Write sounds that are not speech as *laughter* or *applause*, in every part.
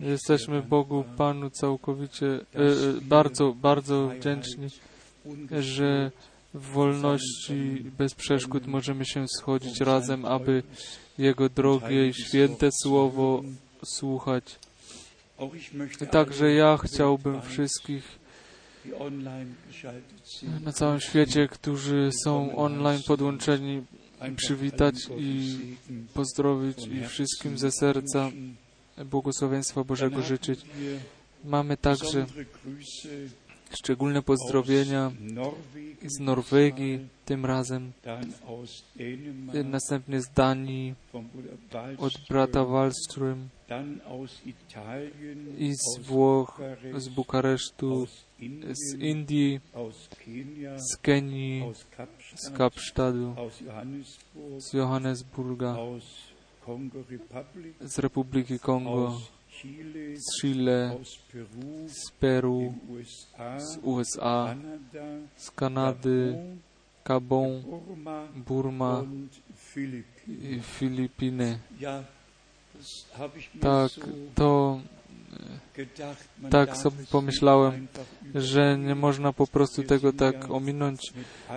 Jesteśmy Bogu. Panu całkowicie e, e, bardzo, bardzo wdzięczni, że w wolności bez przeszkód możemy się schodzić razem, aby Jego drogie i święte słowo słuchać. I także ja chciałbym wszystkich na całym świecie, którzy są online podłączeni, przywitać i pozdrowić i wszystkim ze serca błogosławieństwa Bożego życzyć. Mamy także szczególne pozdrowienia z Norwegii tym razem, Dänemark, następnie z Danii, od brata Wallström i z Włoch, z Bukaresztu, z Indii, z Kenii, z Kapsztadu, z Johannesburga, z Republiki Kongo, z Chile, z Peru, z USA, z Kanady, Gabon, Burma i Filipiny. Tak, to, tak sobie pomyślałem, że nie można po prostu tego tak ominąć.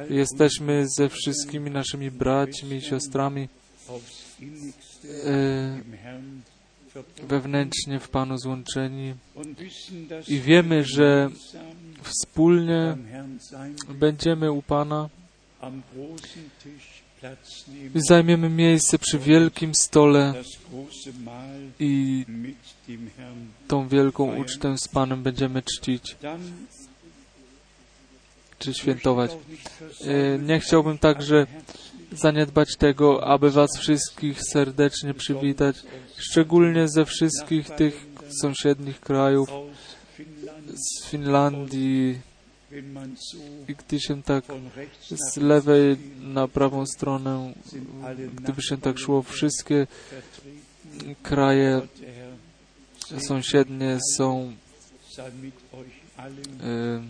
Jesteśmy ze wszystkimi naszymi braćmi i siostrami wewnętrznie w Panu złączeni. I wiemy, że wspólnie będziemy u Pana. I zajmiemy miejsce przy wielkim stole i tą wielką ucztę z Panem będziemy czcić. Czy świętować. E, Nie chciałbym także zaniedbać tego, aby Was wszystkich serdecznie przywitać, szczególnie ze wszystkich tych sąsiednich krajów, z Finlandii, i gdy się tak z lewej na prawą stronę, gdyby się tak szło, wszystkie kraje sąsiednie są e,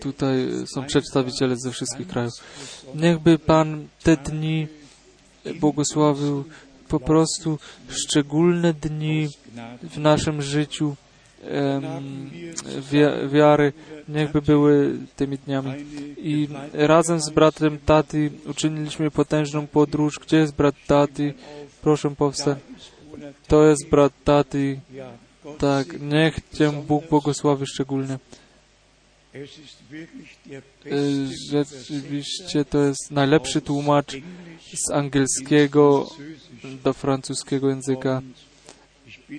tutaj są przedstawiciele ze wszystkich krajów. Niechby Pan te dni błogosławił po prostu szczególne dni w naszym życiu em, wiary, niechby były tymi dniami. I razem z bratem Taty uczyniliśmy potężną podróż. Gdzie jest brat Taty? Proszę powstać. To jest brat Taty. Tak, niech Cię Bóg błogosławi szczególnie. Rzeczywiście to jest najlepszy tłumacz z angielskiego do francuskiego języka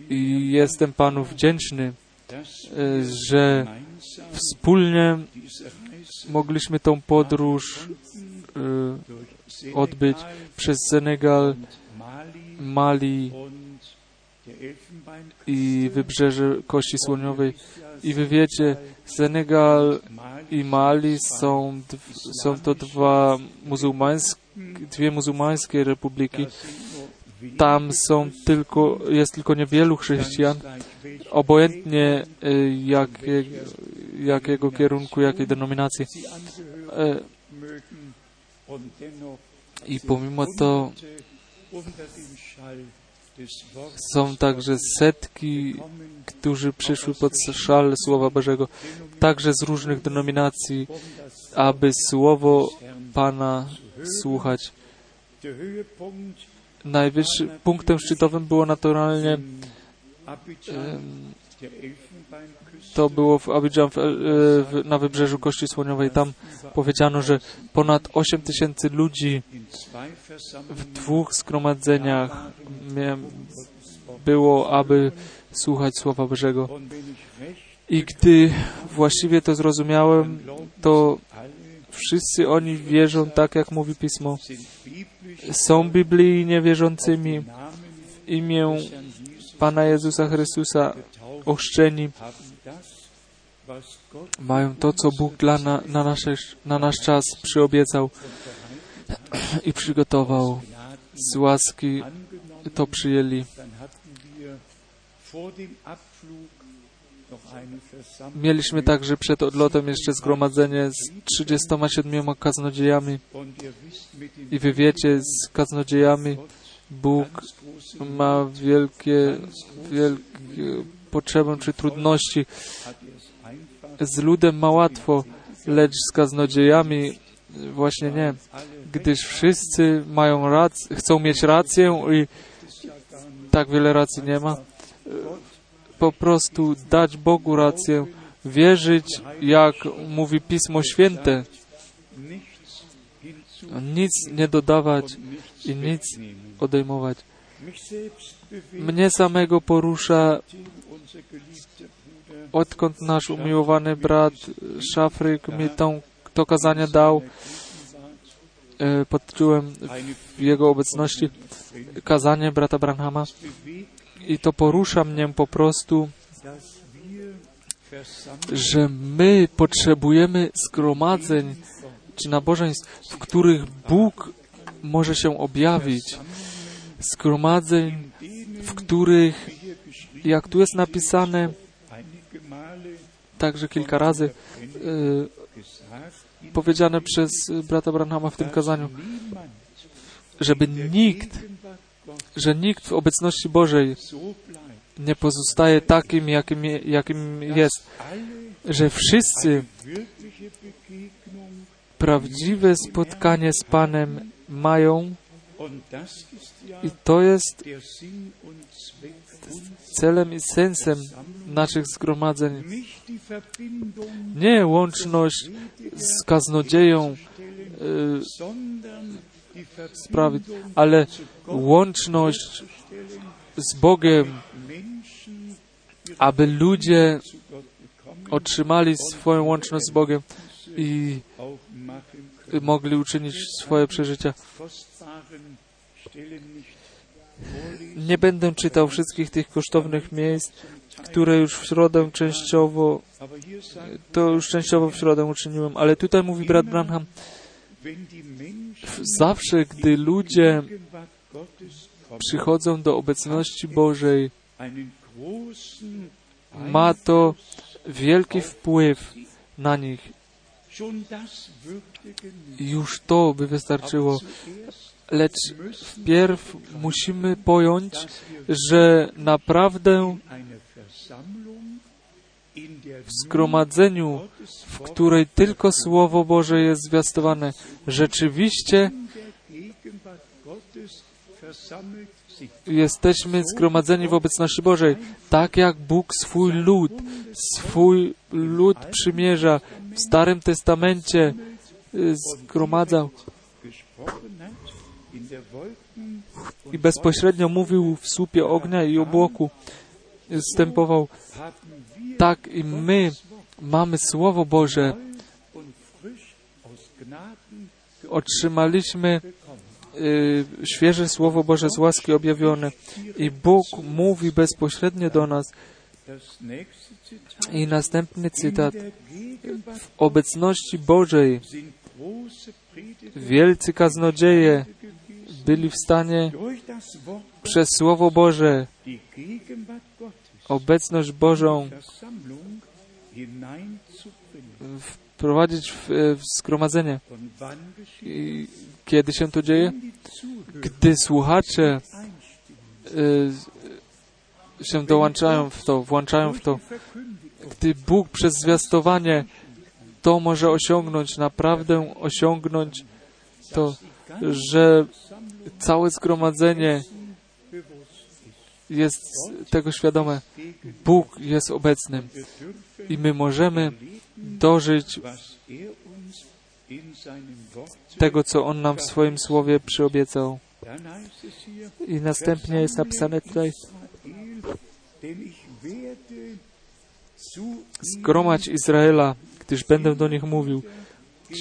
i jestem Panu wdzięczny, że wspólnie mogliśmy tą podróż e, odbyć przez Senegal, Mali i wybrzeże Kości Słoniowej. I wy wiecie, Senegal i Mali są, są to dwa muzułmańskie, dwie muzułmańskie republiki. Tam są tylko, jest tylko niewielu chrześcijan, obojętnie e, jakie, jakiego kierunku, jakiej denominacji. E, I pomimo to są także setki, którzy przyszły pod szal Słowa Bożego, także z różnych denominacji, aby Słowo Pana słuchać. Najwyższym punktem szczytowym było naturalnie to było w Abidjan w, e, w, na wybrzeżu Kości Słoniowej. Tam powiedziano, że ponad 8 tysięcy ludzi w dwóch zgromadzeniach było, aby słuchać Słowa Bożego. I gdy właściwie to zrozumiałem, to wszyscy oni wierzą tak, jak mówi Pismo. Są biblijnie wierzącymi w imię Pana Jezusa Chrystusa ochrzczeni. Mają to, co Bóg dla na, na, nasze, na nasz czas przyobiecał i przygotował. Z łaski to przyjęli. Mieliśmy także przed odlotem jeszcze zgromadzenie z 37 kaznodziejami i wy wiecie, z kaznodziejami Bóg ma wielkie, wielkie potrzeby czy trudności. Z ludem ma łatwo, lecz z kaznodziejami właśnie nie, gdyż wszyscy mają rację, chcą mieć rację i tak wiele racji nie ma. Po prostu dać Bogu rację, wierzyć, jak mówi Pismo Święte, nic nie dodawać i nic odejmować. Mnie samego porusza, odkąd nasz umiłowany brat Szafryk mi tą, to kazanie dał, e, pod tytułem w jego obecności kazanie brata Branhama i to porusza mnie po prostu, że my potrzebujemy zgromadzeń czy nabożeństw, w których Bóg może się objawić. Zgromadzeń, w których, jak tu jest napisane, także kilka razy y, powiedziane przez brata Branhama w tym kazaniu, żeby nikt, że nikt w obecności Bożej nie pozostaje takim, jakim, jakim jest, że wszyscy prawdziwe spotkanie z Panem mają i to jest celem i sensem naszych zgromadzeń. Nie łączność z kaznodzieją sprawić, ale łączność z Bogiem, aby ludzie otrzymali swoją łączność z Bogiem i mogli uczynić swoje przeżycia. Nie będę czytał wszystkich tych kosztownych miejsc, które już w środę częściowo, to już częściowo w środę uczyniłem, ale tutaj mówi brat Branham, zawsze gdy ludzie przychodzą do obecności Bożej, ma to wielki wpływ na nich. Już to by wystarczyło. Lecz wpierw musimy pojąć, że naprawdę w zgromadzeniu, w której tylko Słowo Boże jest zwiastowane, rzeczywiście jesteśmy zgromadzeni w obecności Bożej, tak jak Bóg swój lud, swój lud przymierza w Starym Testamencie y, zgromadzał i bezpośrednio mówił w słupie ognia i obłoku, zstępował. Tak i my mamy Słowo Boże. Otrzymaliśmy y, świeże Słowo Boże z łaski objawione i Bóg mówi bezpośrednio do nas. I następny cytat. W obecności Bożej wielcy kaznodzieje byli w stanie przez Słowo Boże obecność Bożą wprowadzić w, w zgromadzenie. I kiedy się to dzieje? Gdy słuchacze y, się dołączają w to, włączają w to, gdy Bóg przez zwiastowanie to może osiągnąć, naprawdę osiągnąć to, że całe zgromadzenie jest tego świadome. Bóg jest obecny i my możemy dożyć tego, co On nam w swoim słowie przyobiecał. I następnie jest napisane tutaj zgromadź Izraela, gdyż będę do nich mówił.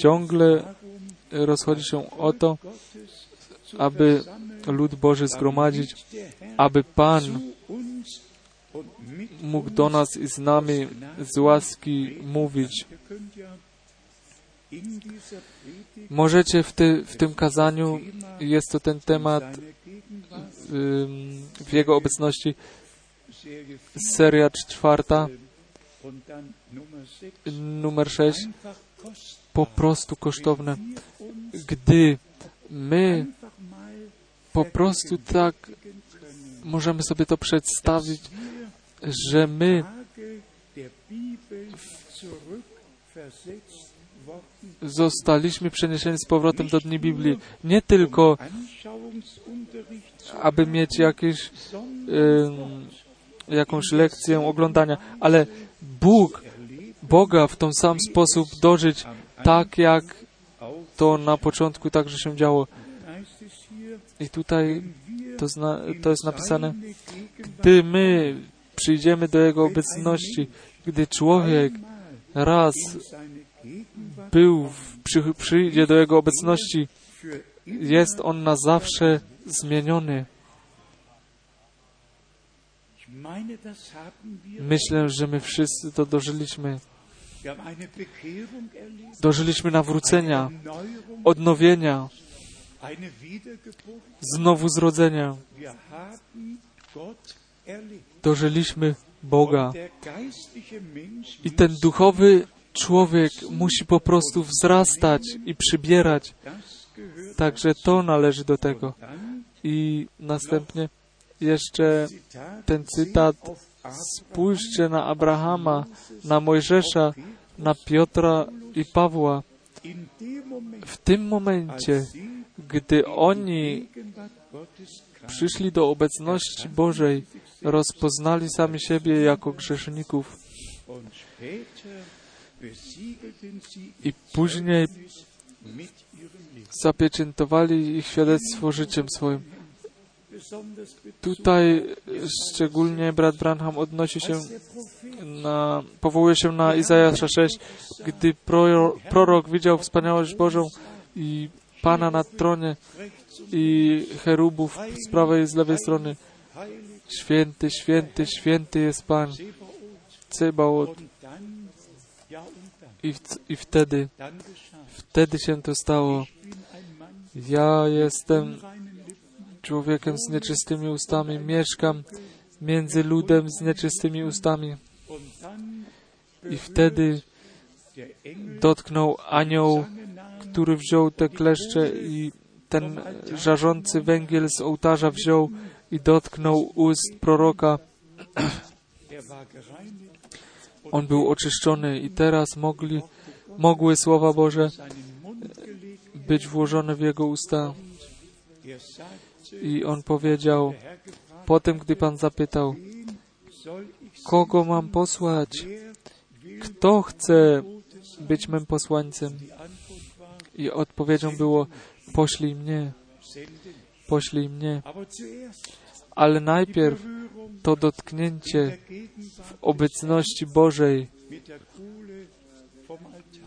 Ciągle rozchodzi się o to, aby lud Boży zgromadzić, aby Pan mógł do nas i z nami z łaski mówić. Możecie w, w tym kazaniu, jest to ten temat w Jego obecności, seria czwarta, Und dann Nummer 6. Numer 6. Einfach kostbar. Po prostu kosztowne. Gdy my po prostu tak możemy sobie to przedstawić, że my zostaliśmy przeniesieni z powrotem do Dni Biblii. Nie tylko, aby mieć jakieś, jakąś lekcję oglądania, ale Bóg, Boga w ten sam sposób dożyć, tak jak to na początku także się działo. I tutaj to, zna, to jest napisane, gdy my przyjdziemy do Jego obecności, gdy człowiek raz był, przy, przyjdzie do Jego obecności, jest On na zawsze zmieniony. Myślę, że my wszyscy to dożyliśmy. Dożyliśmy nawrócenia, odnowienia. Znowu zrodzenia. Dożyliśmy Boga. I ten duchowy człowiek musi po prostu wzrastać i przybierać. Także to należy do tego. I następnie jeszcze ten cytat. Spójrzcie na Abrahama, na Mojżesza, na Piotra i Pawła. W tym momencie, gdy oni przyszli do obecności Bożej, rozpoznali sami siebie jako grzeszników i później zapieczętowali ich świadectwo życiem swoim. Tutaj szczególnie brat Branham odnosi się na, powołuje się na Izajasza 6, gdy pro, prorok widział wspaniałość Bożą i Pana na tronie i cherubów z prawej i z lewej strony. Święty, święty, święty jest Pan, Cebaot. I, w, I wtedy, wtedy się to stało. Ja jestem człowiekiem z nieczystymi ustami, mieszkam między ludem z nieczystymi ustami. I wtedy dotknął anioł, który wziął te kleszcze i ten żarzący węgiel z ołtarza wziął i dotknął ust proroka. On był oczyszczony i teraz mogli, mogły słowa Boże być włożone w jego usta. I on powiedział, potem gdy Pan zapytał, kogo mam posłać? Kto chce być mym posłańcem? I odpowiedzią było, poślij mnie, poślij mnie. Ale najpierw to dotknięcie Gegenwart obecności Bożej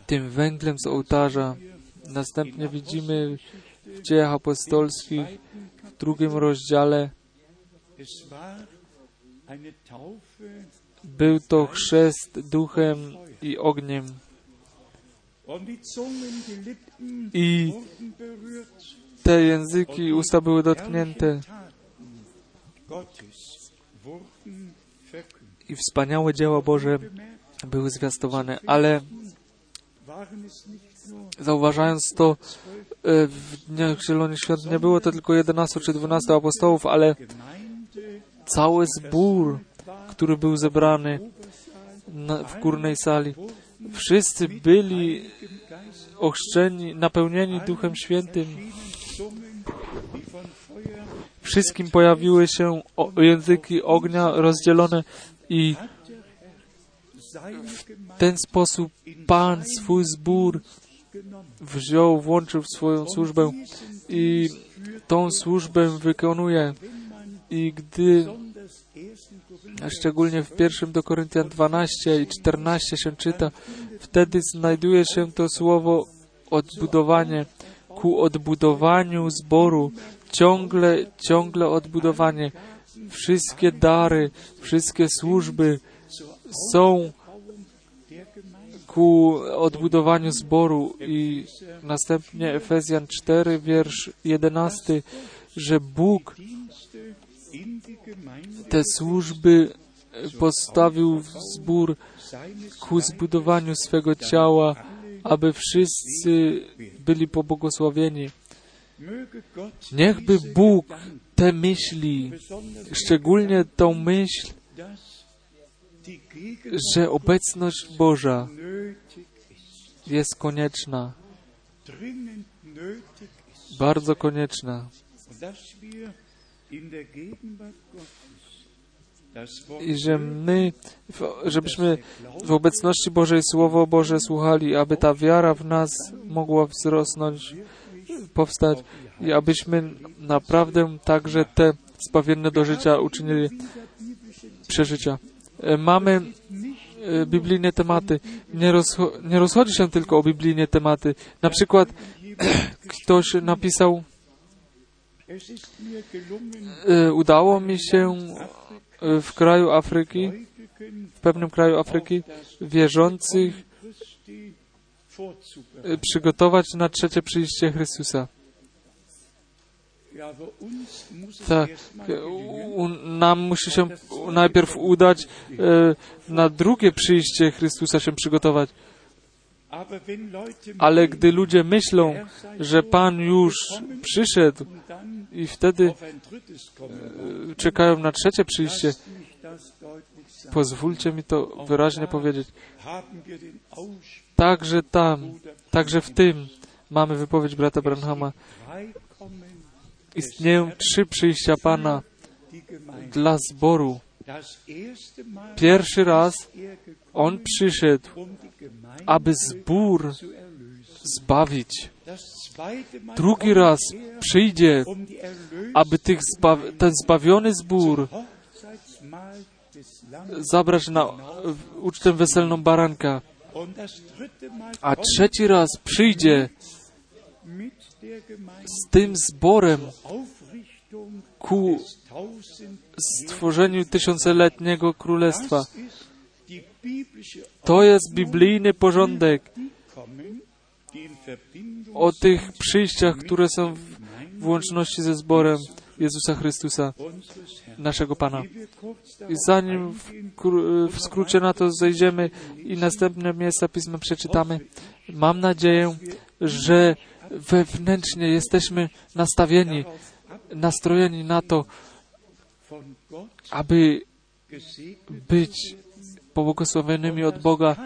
tym węglem z ołtarza. Następnie widzimy w dziejach apostolskich w drugim rozdziale był to chrzest duchem i ogniem. I te języki i usta były dotknięte. I wspaniałe dzieła Boże były zwiastowane, ale zauważając to e, w dniach Zielonych Świąt nie było to tylko 11 czy 12 apostołów, ale cały zbór, który był zebrany w górnej sali. Wszyscy byli ochrzczeni, napełnieni Duchem Świętym. Wszystkim pojawiły się języki ognia rozdzielone i w ten sposób Pan swój zbór wziął, włączył w swoją służbę i tą służbę wykonuje. I gdy Besonders 1. Korinther szczególnie w pierwszym do Koryntian 12 i 14 się czyta, wtedy znajduje się to słowo odbudowanie ku odbudowaniu zboru. Ciągle, ciągle odbudowanie. Wszystkie dary, wszystkie służby są ku odbudowaniu zboru i następnie Efezjan 4, wiersz 11, że Bóg te służby postawił zbór ku zbudowaniu swego ciała, aby wszyscy byli pobłogosławieni. Niechby Bóg te myśli, szczególnie tą myśl, że obecność Boża jest konieczna, bardzo konieczna. I że my, żebyśmy w obecności Bożej Słowo Boże słuchali, aby ta wiara w nas mogła wzrosnąć, powstać i abyśmy naprawdę także te zbawienne do życia uczynili przeżycia. Mamy biblijne tematy. Nie, rozcho nie rozchodzi się tylko o biblijne tematy. Na przykład *clears throat* ktoś napisał udało mi się w kraju Afryki, w pewnym kraju Afryki, wierzących przygotować na trzecie przyjście Chrystusa. Tak, nam musi się najpierw udać na drugie przyjście Chrystusa się przygotować. Ale gdy ludzie myślą, że Pan już przyszedł i wtedy czekają na trzecie przyjście, pozwólcie mi to wyraźnie powiedzieć. Także tam, także w tym mamy wypowiedź brata Branhama. Istnieją trzy przyjścia Pana dla zboru. Pierwszy raz On przyszedł, aby zbór zbawić. Drugi raz przyjdzie, aby tych zba ten zbawiony zbór zabrać na ucztę weselną baranka. A trzeci raz przyjdzie z tym zborem ku stworzeniu tysiąceletniego królestwa. To jest biblijny porządek o tych przyjściach, które są w łączności ze zborem Jezusa Chrystusa, naszego Pana. I zanim w, skrócie na to zejdziemy i następne miejsca Pisma przeczytamy, mam nadzieję, że wewnętrznie jesteśmy nastawieni, nastrojeni na to, aby być pobłogosławionymi od Boga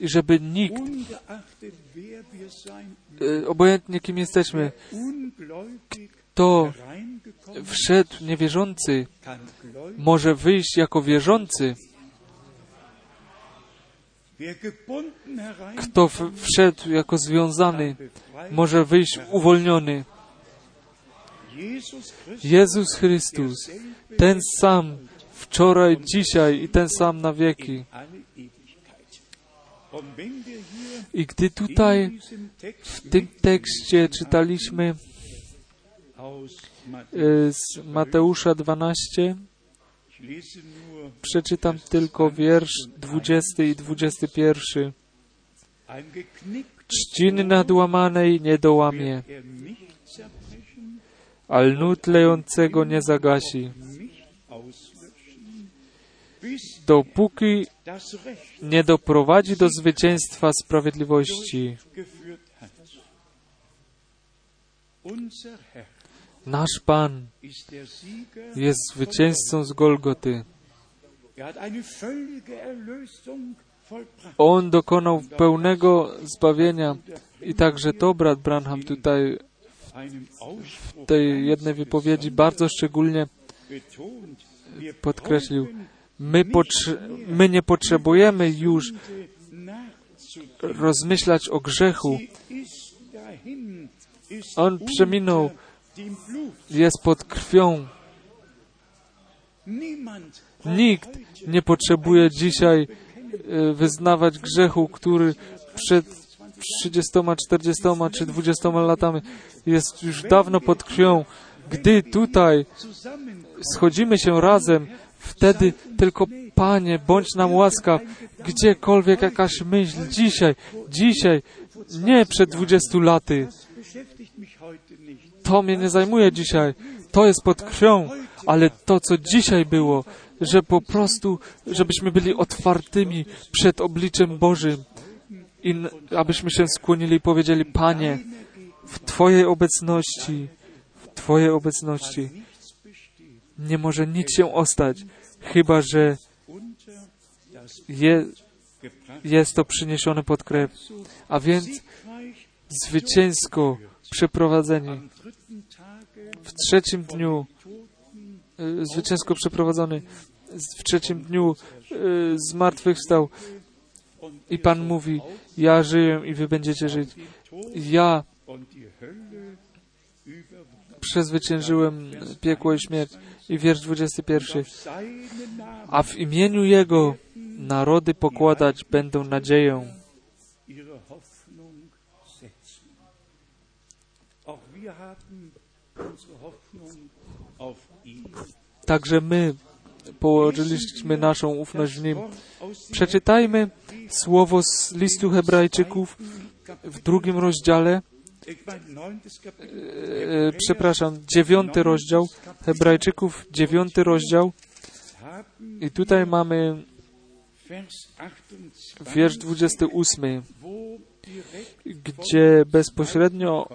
i żeby nikt, obojętnie kim jesteśmy, kto wszedł niewierzący, może wyjść jako wierzący. Kto wszedł jako związany, może wyjść uwolniony. Jezus Chrystus, ten sam wczoraj, dzisiaj i ten sam na wieki. I gdy tutaj w tym tekście czytaliśmy z Mateusza 12, przeczytam tylko wiersz 20 i 21. Trzciny nadłamanej nie dołamie, a lnu tlejącego nie zagasi, dopóki nie doprowadzi do zwycięstwa sprawiedliwości. Nasz Pan jest zwycięzcą z Golgoty. On dokonał pełnego zbawienia i także to brat Branham tutaj w tej jednej wypowiedzi bardzo szczególnie podkreślił. My, my nie potrzebujemy już rozmyślać o grzechu. On przeminął, jest pod krwią. Nikt nie potrzebuje dzisiaj wyznawać grzechu, który przed 30, 40 czy 20 latami jest już dawno pod krwią. Gdy tutaj schodzimy się razem, wtedy tylko Panie, bądź nam łaskaw, gdziekolwiek jakaś myśl, dzisiaj, dzisiaj, nie przed 20 laty. To mnie nie zajmuje dzisiaj. To jest pod krwią, ale to, co dzisiaj było, że po prostu, żebyśmy byli otwartymi przed obliczem Bożym i abyśmy się skłonili i powiedzieli, Panie, w Twojej obecności, w Twojej obecności nie może nic się ostać, chyba że je, jest to przyniesione pod krew. A więc zwycięsko przeprowadzeni w trzecim dniu, y, zwycięsko przeprowadzony w trzecim dniu y, zmartwychwstał i Pan mówi, ja żyję i wy będziecie żyć. Ja przezwyciężyłem piekło i śmierć. I wiersz 21. A w imieniu Jego narody pokładać będą nadzieję. Także my położyliśmy naszą ufność w Nim. Przeczytajmy słowo z listu Hebrajczyków w drugim rozdziale, e, przepraszam, dziewiąty rozdział, Hebrajczyków, dziewiąty rozdział. I tutaj mamy Vers 28, wiersz 28, wo direkt gdzie bezpośrednio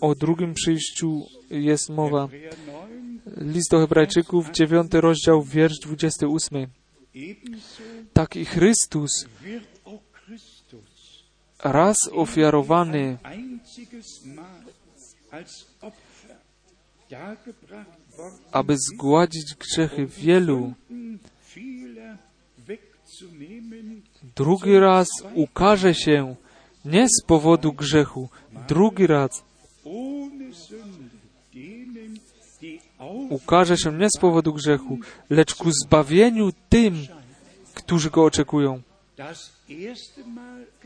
o drugim przyjściu jest mowa. Hebräer 9, List do Hebrajczyków, dziewiąty rozdział, wiersz 28. ebenso Tak i Chrystus, raz ofiarowany, aby zgładzić grzechy wielu, drugi raz ukaże się nie z powodu grzechu, drugi raz ukaże się nie z powodu grzechu, lecz ku zbawieniu tym, którzy go oczekują.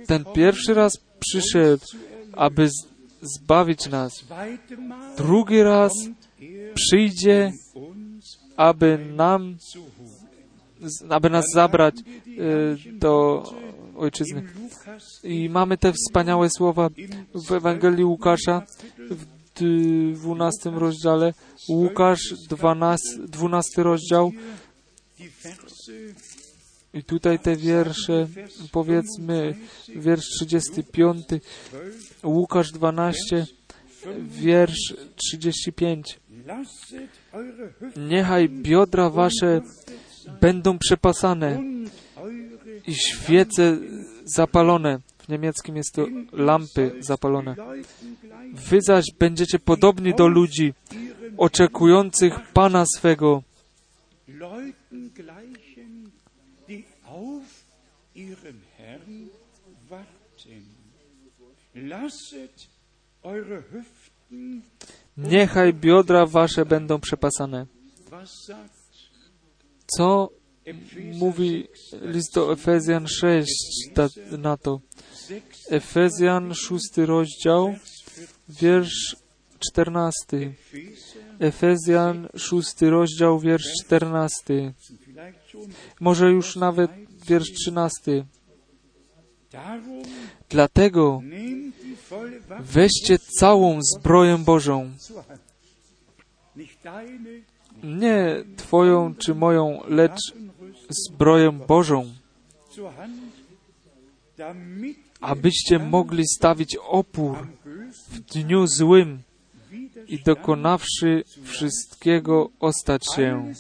Ten pierwszy raz przyszedł, aby zbawić nas. Drugi raz przyjdzie, aby nam, aby nas zabrać e, do ojczyzny. I mamy te wspaniałe słowa w Ewangelii Łukasza w dwunastym rozdziale. Łukasz 12, 12 rozdział. I tutaj te wiersze, powiedzmy, wiersz 35, 12, Łukasz 12, wiersz 35. lasset eure Hüften Niechaj biodra wasze będą przepasane i świece zapalone. W niemieckim jest to lampy zapalone. Wy zaś będziecie podobni do ludzi oczekujących Pana swego, ihren Herrn warten. Lasset eure Hüften, Niechaj biodra wasze będą przepasane. Co mówi 6, list do Efezjan 6 ta, na to? 6, Efezjan 6 rozdział, Vers 14. wiersz 14. Epheser, Efezjan 6 rozdział, wiersz 14. vielleicht schon Może już nawet wiersz 13. darum Dlatego weźcie całą zbroję Bożą. Nie Twoją czy moją, lecz zbroję Bożą, abyście mogli stawić opór w dniu złym i dokonawszy wszystkiego ostać się.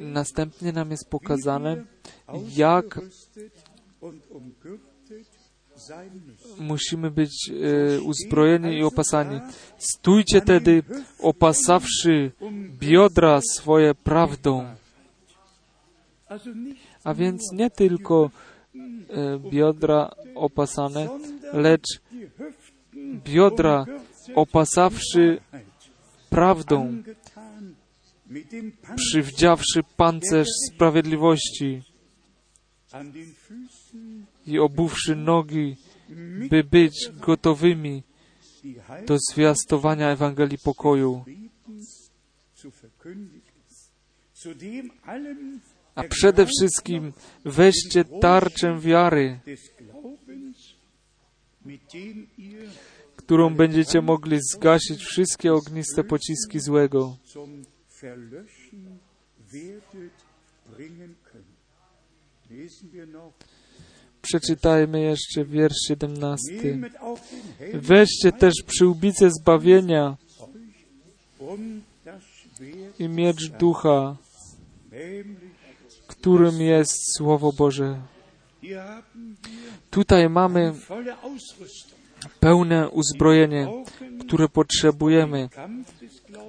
Następnie nam jest pokazane, jak musimy być e, uzbrojeni i opasani. Stójcie tedy, opasawszy biodra swoje prawdą. A więc nie tylko e, biodra opasane, lecz biodra opasawszy prawdą, przywdziawszy pancerz sprawiedliwości i obuwszy nogi, by być gotowymi do zwiastowania Ewangelii pokoju. A przede wszystkim weźcie tarczę wiary, którą będziecie mogli zgasić wszystkie ogniste pociski złego. Przeczytajmy jeszcze wiersz 17. Nehmet auf den Helm Weźcie też przyłbicę zbawienia Schwert, i miecz ducha, którym jest Słowo Boże. Tutaj mamy. Pełne uzbrojenie, które potrzebujemy,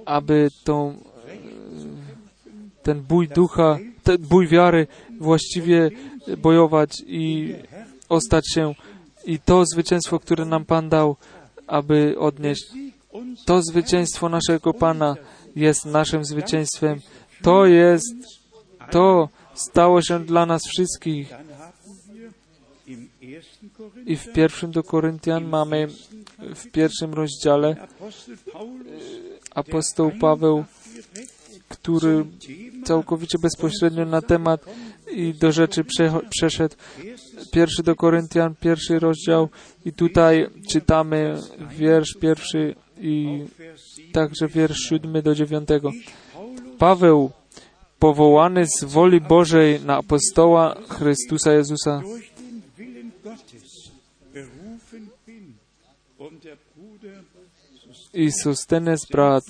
aby tą, e, ten bój ducha, ten bój wiary właściwie bojować i ostać się i to zwycięstwo, które nam Pan dał, aby odnieść. To zwycięstwo naszego Pana jest naszym zwycięstwem. To jest, to stało się dla nas wszystkich. I w pierwszym do Koryntian mamy w pierwszym rozdziale Paulus apostoł Paweł, który całkowicie bezpośrednio na temat i do rzeczy przeszedł. Pierwszy do Koryntian, pierwszy rozdział i tutaj czytamy wiersz pierwszy i Vers 7 także wiersz siódmy do dziewiątego. Paweł, powołany z woli Bożej na apostoła Chrystusa Jezusa, i Sostenes brat,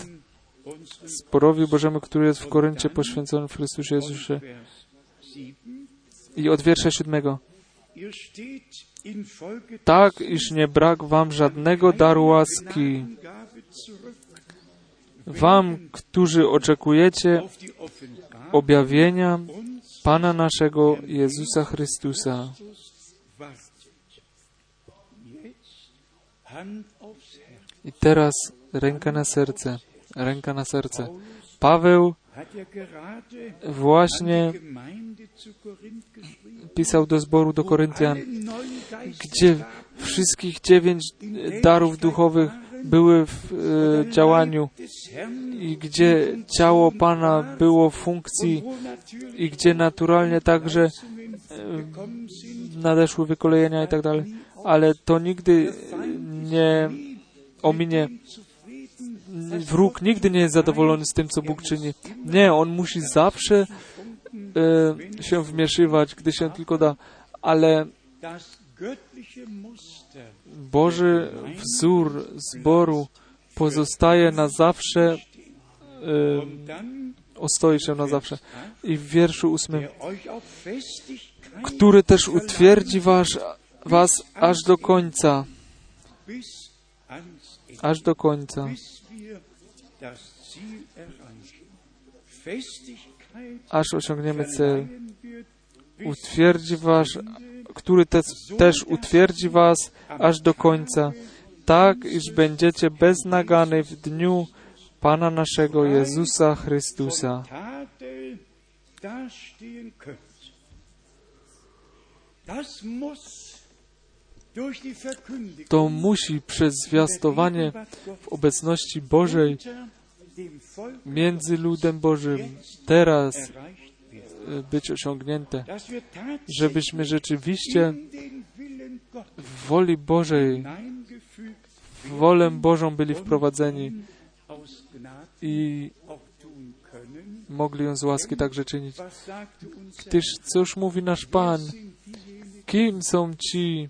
zborowi Bożemu, który jest w Koryncie poświęcony w Chrystusie Jezusie. Vers 7 I od wiersza siódmego. Tak, iż nie brak wam żadnego daru łaski. Wam, którzy oczekujecie objawienia Pana naszego Jezusa Chrystusa. I teraz ręka na serce, ręka na serce. Paweł właśnie pisał do zboru do Koryntian, gdzie wszystkich dziewięć darów duchowych były w e, działaniu i gdzie ciało Pana było w funkcji i gdzie naturalnie także sind, nadeszły wykolejenia i tak dalej, ale to nigdy nie ominie. zufrieden Wróg nigdy nie jest zadowolony z tym, co Bóg czyni. Nie, on musi zawsze e, się wmieszywać, gdy się tylko da, ale Boży wzór zboru pozostaje na zawsze, e, ostoi się na zawsze. I w wierszu ósmym, który też utwierdzi was, was aż do końca, aż do końca. aż osiągniemy cel. Utwierdzi was, który te, też utwierdzi was aż do końca, tak iż będziecie beznagany w dniu Pana naszego Jezusa Chrystusa. Das To musi przez zwiastowanie w obecności Bożej między ludem Bożym teraz e, być osiągnięte, żebyśmy rzeczywiście w woli Bożej, w wolę Bożą byli wprowadzeni i mogli ją z łaski także czynić. Gdyż cóż mówi nasz Pan? Kim są ci?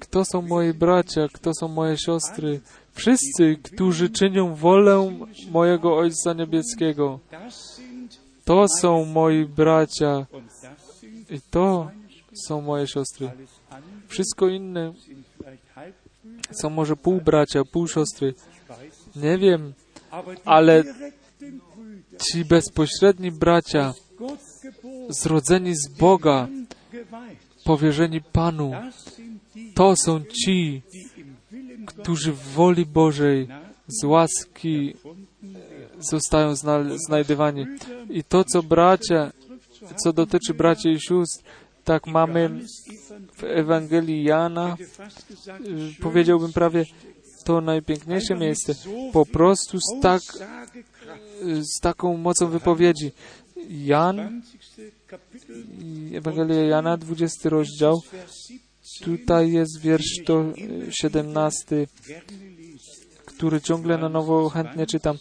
Kto są moi bracia? Kto są moje siostry? Wszyscy, którzy czynią wolę mojego Ojca Niebieskiego. To są moi bracia i to są moje siostry. Wszystko inne są może pół bracia, pół siostry. Nie wiem, Ale- ci bezpośredni bracia, zrodzeni z Boga, powierzeni Panu, to są ci, którzy w woli Bożej z łaski werden. zostają zna- znajdywani. I to, co bracia, co dotyczy braci i sióstr, tak mamy w Ewangelii Jana, powiedziałbym prawie, to najpiękniejsze miejsce. Po prostu z, tak, z taką mocą wypowiedzi. Jan 20. Kapitel, i Ewangelia Jana, 20 rozdział Tutaj jest wiersz to 17, który ciągle na nowo chętnie czytam.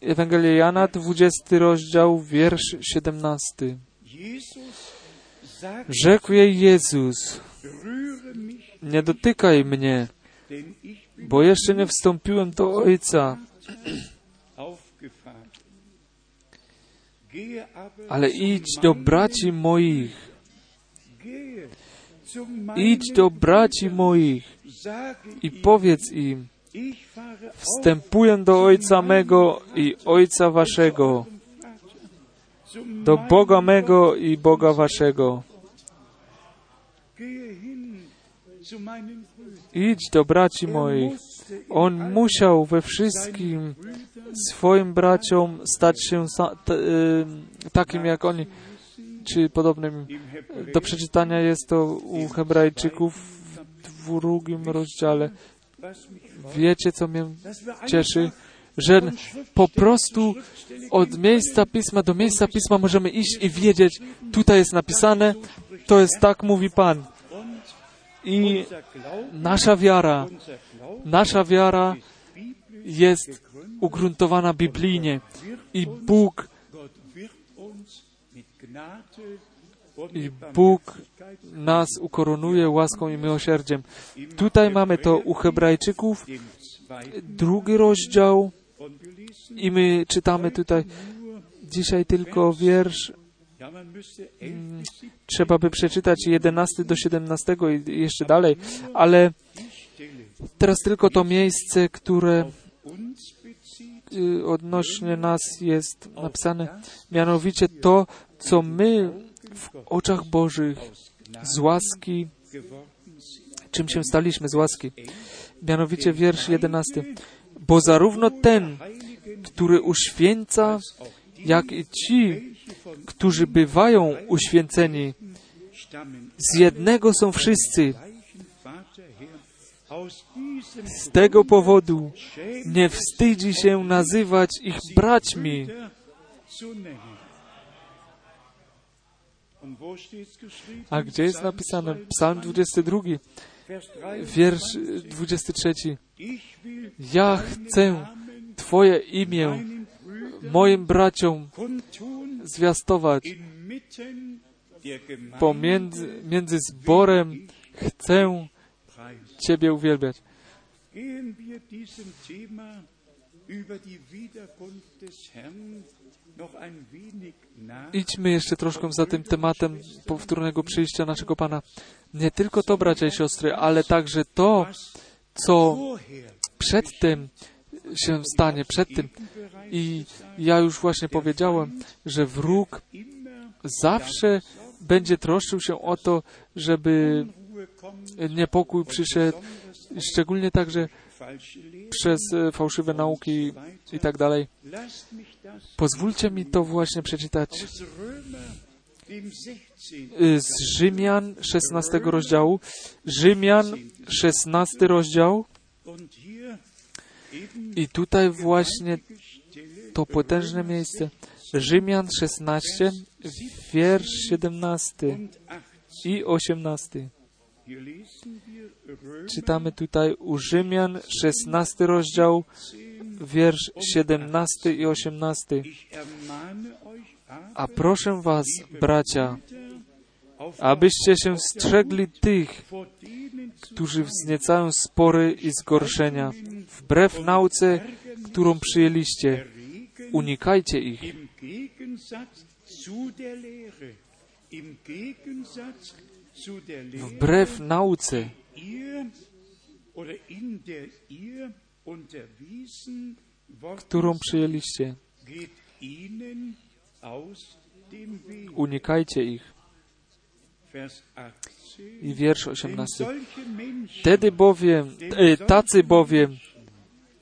Ewangelia Jana, 20 rozdział, wiersz 17. Rzekł jej Jezus, nie dotykaj mnie, bo jeszcze nie wstąpiłem do Ojca, ale idź do braci moich, idź do braci moich i powiedz im, wstępuję do Ojca mego i Ojca waszego, do Boga mego i Boga waszego. Idź do braci moich. On musiał we wszystkim swoim braciom stać się takim jak oni, czy podobnym. Do przeczytania jest to u Hebrajczyków w drugim rozdziale. Wiecie, co mnie cieszy? Że po prostu od miejsca pisma do miejsca pisma możemy iść i wiedzieć, tutaj jest napisane, to jest tak, mówi Pan. I nasza wiara, nasza wiara jest ugruntowana biblijnie i Bóg i Bóg nas ukoronuje łaską i miłosierdziem. Tutaj mamy to u Hebrajczyków, drugi rozdział i my czytamy tutaj dzisiaj tylko wiersz trzeba by przeczytać 11 do 17 i jeszcze dalej, ale teraz tylko to miejsce, które y, odnośnie nas jest napisane, mianowicie to, co my w oczach Bożych z łaski, czym się staliśmy z łaski. Mianowicie wiersz 11. Bo zarówno ten, który uświęca, jak i ci, którzy bywają uświęceni, z jednego są wszyscy. Z tego powodu nie wstydzi się nazywać ich braćmi. A gdzie jest napisane? Psalm 22, wiersz 23. Ja chcę Twoje imię moim braciom zwiastować. Pomiędzy między zborem chcę Ciebie uwielbiać. Idźmy jeszcze troszkę za tym tematem powtórnego przyjścia naszego Pana. Nie tylko to, bracia i siostry, ale także to, co przedtem się stanie, przed tym. I ja już właśnie powiedziałem, że wróg zawsze będzie troszczył się o to, żeby niepokój przyszedł, szczególnie także przez e, fałszywe nauki i tak dalej. Pozwólcie mi to właśnie przeczytać e, z Rzymian 16 rozdziału. Rzymian 16 rozdział. I tutaj właśnie to potężne miejsce. Rzymian 16, wiersz 17 i 18. Czytamy tutaj u Rzymian 16 rozdział, wiersz 17 i 18. A proszę was, bracia, abyście się strzegli tych, którzy wzniecają spory i zgorszenia, wbrew nauce, którą przyjęliście. Unikajcie ich. Wbrew nauce, którą przyjęliście. Unikajcie ich. I wiersz 18. Wtedy bowiem, e, tacy bowiem,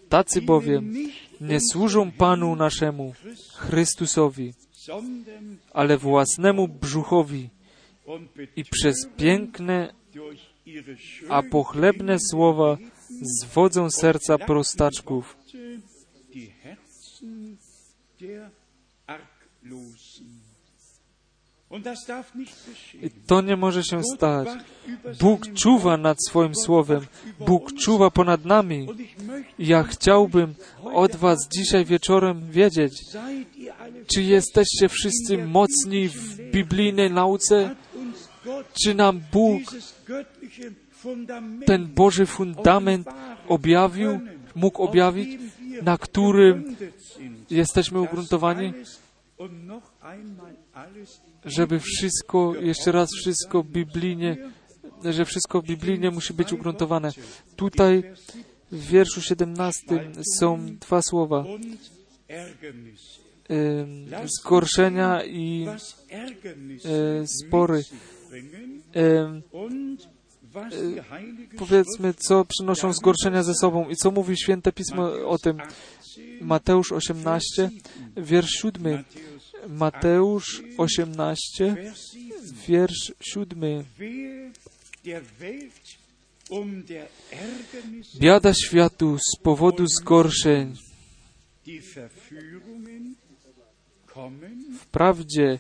tacy bowiem nie służą Panu naszemu, Chrystusowi, ale własnemu brzuchowi i przez piękne, a pochlebne słowa zwodzą serca prostaczków. To nie może się stać. Bóg czuwa nad swoim słowem. Bóg czuwa ponad nami. Ja chciałbym od Was dzisiaj wieczorem wiedzieć, czy jesteście wszyscy mocni w biblijnej nauce, czy nam Bóg ten Boży fundament objawił, mógł objawić, na którym jesteśmy ugruntowani, żeby wszystko, jeszcze raz wszystko biblijnie, że wszystko biblijnie musi być ugruntowane. Tutaj w wierszu 17 są dwa słowa. Zgorszenia i e, spory. Ym, powiedzmy, co przynoszą zgorszenia ze sobą i co mówi Święte Pismo o tym. Mateusz 18, wiersz 7. Mateusz 18, wiersz 7. Biada światu z powodu zgorszeń. Wprawdzie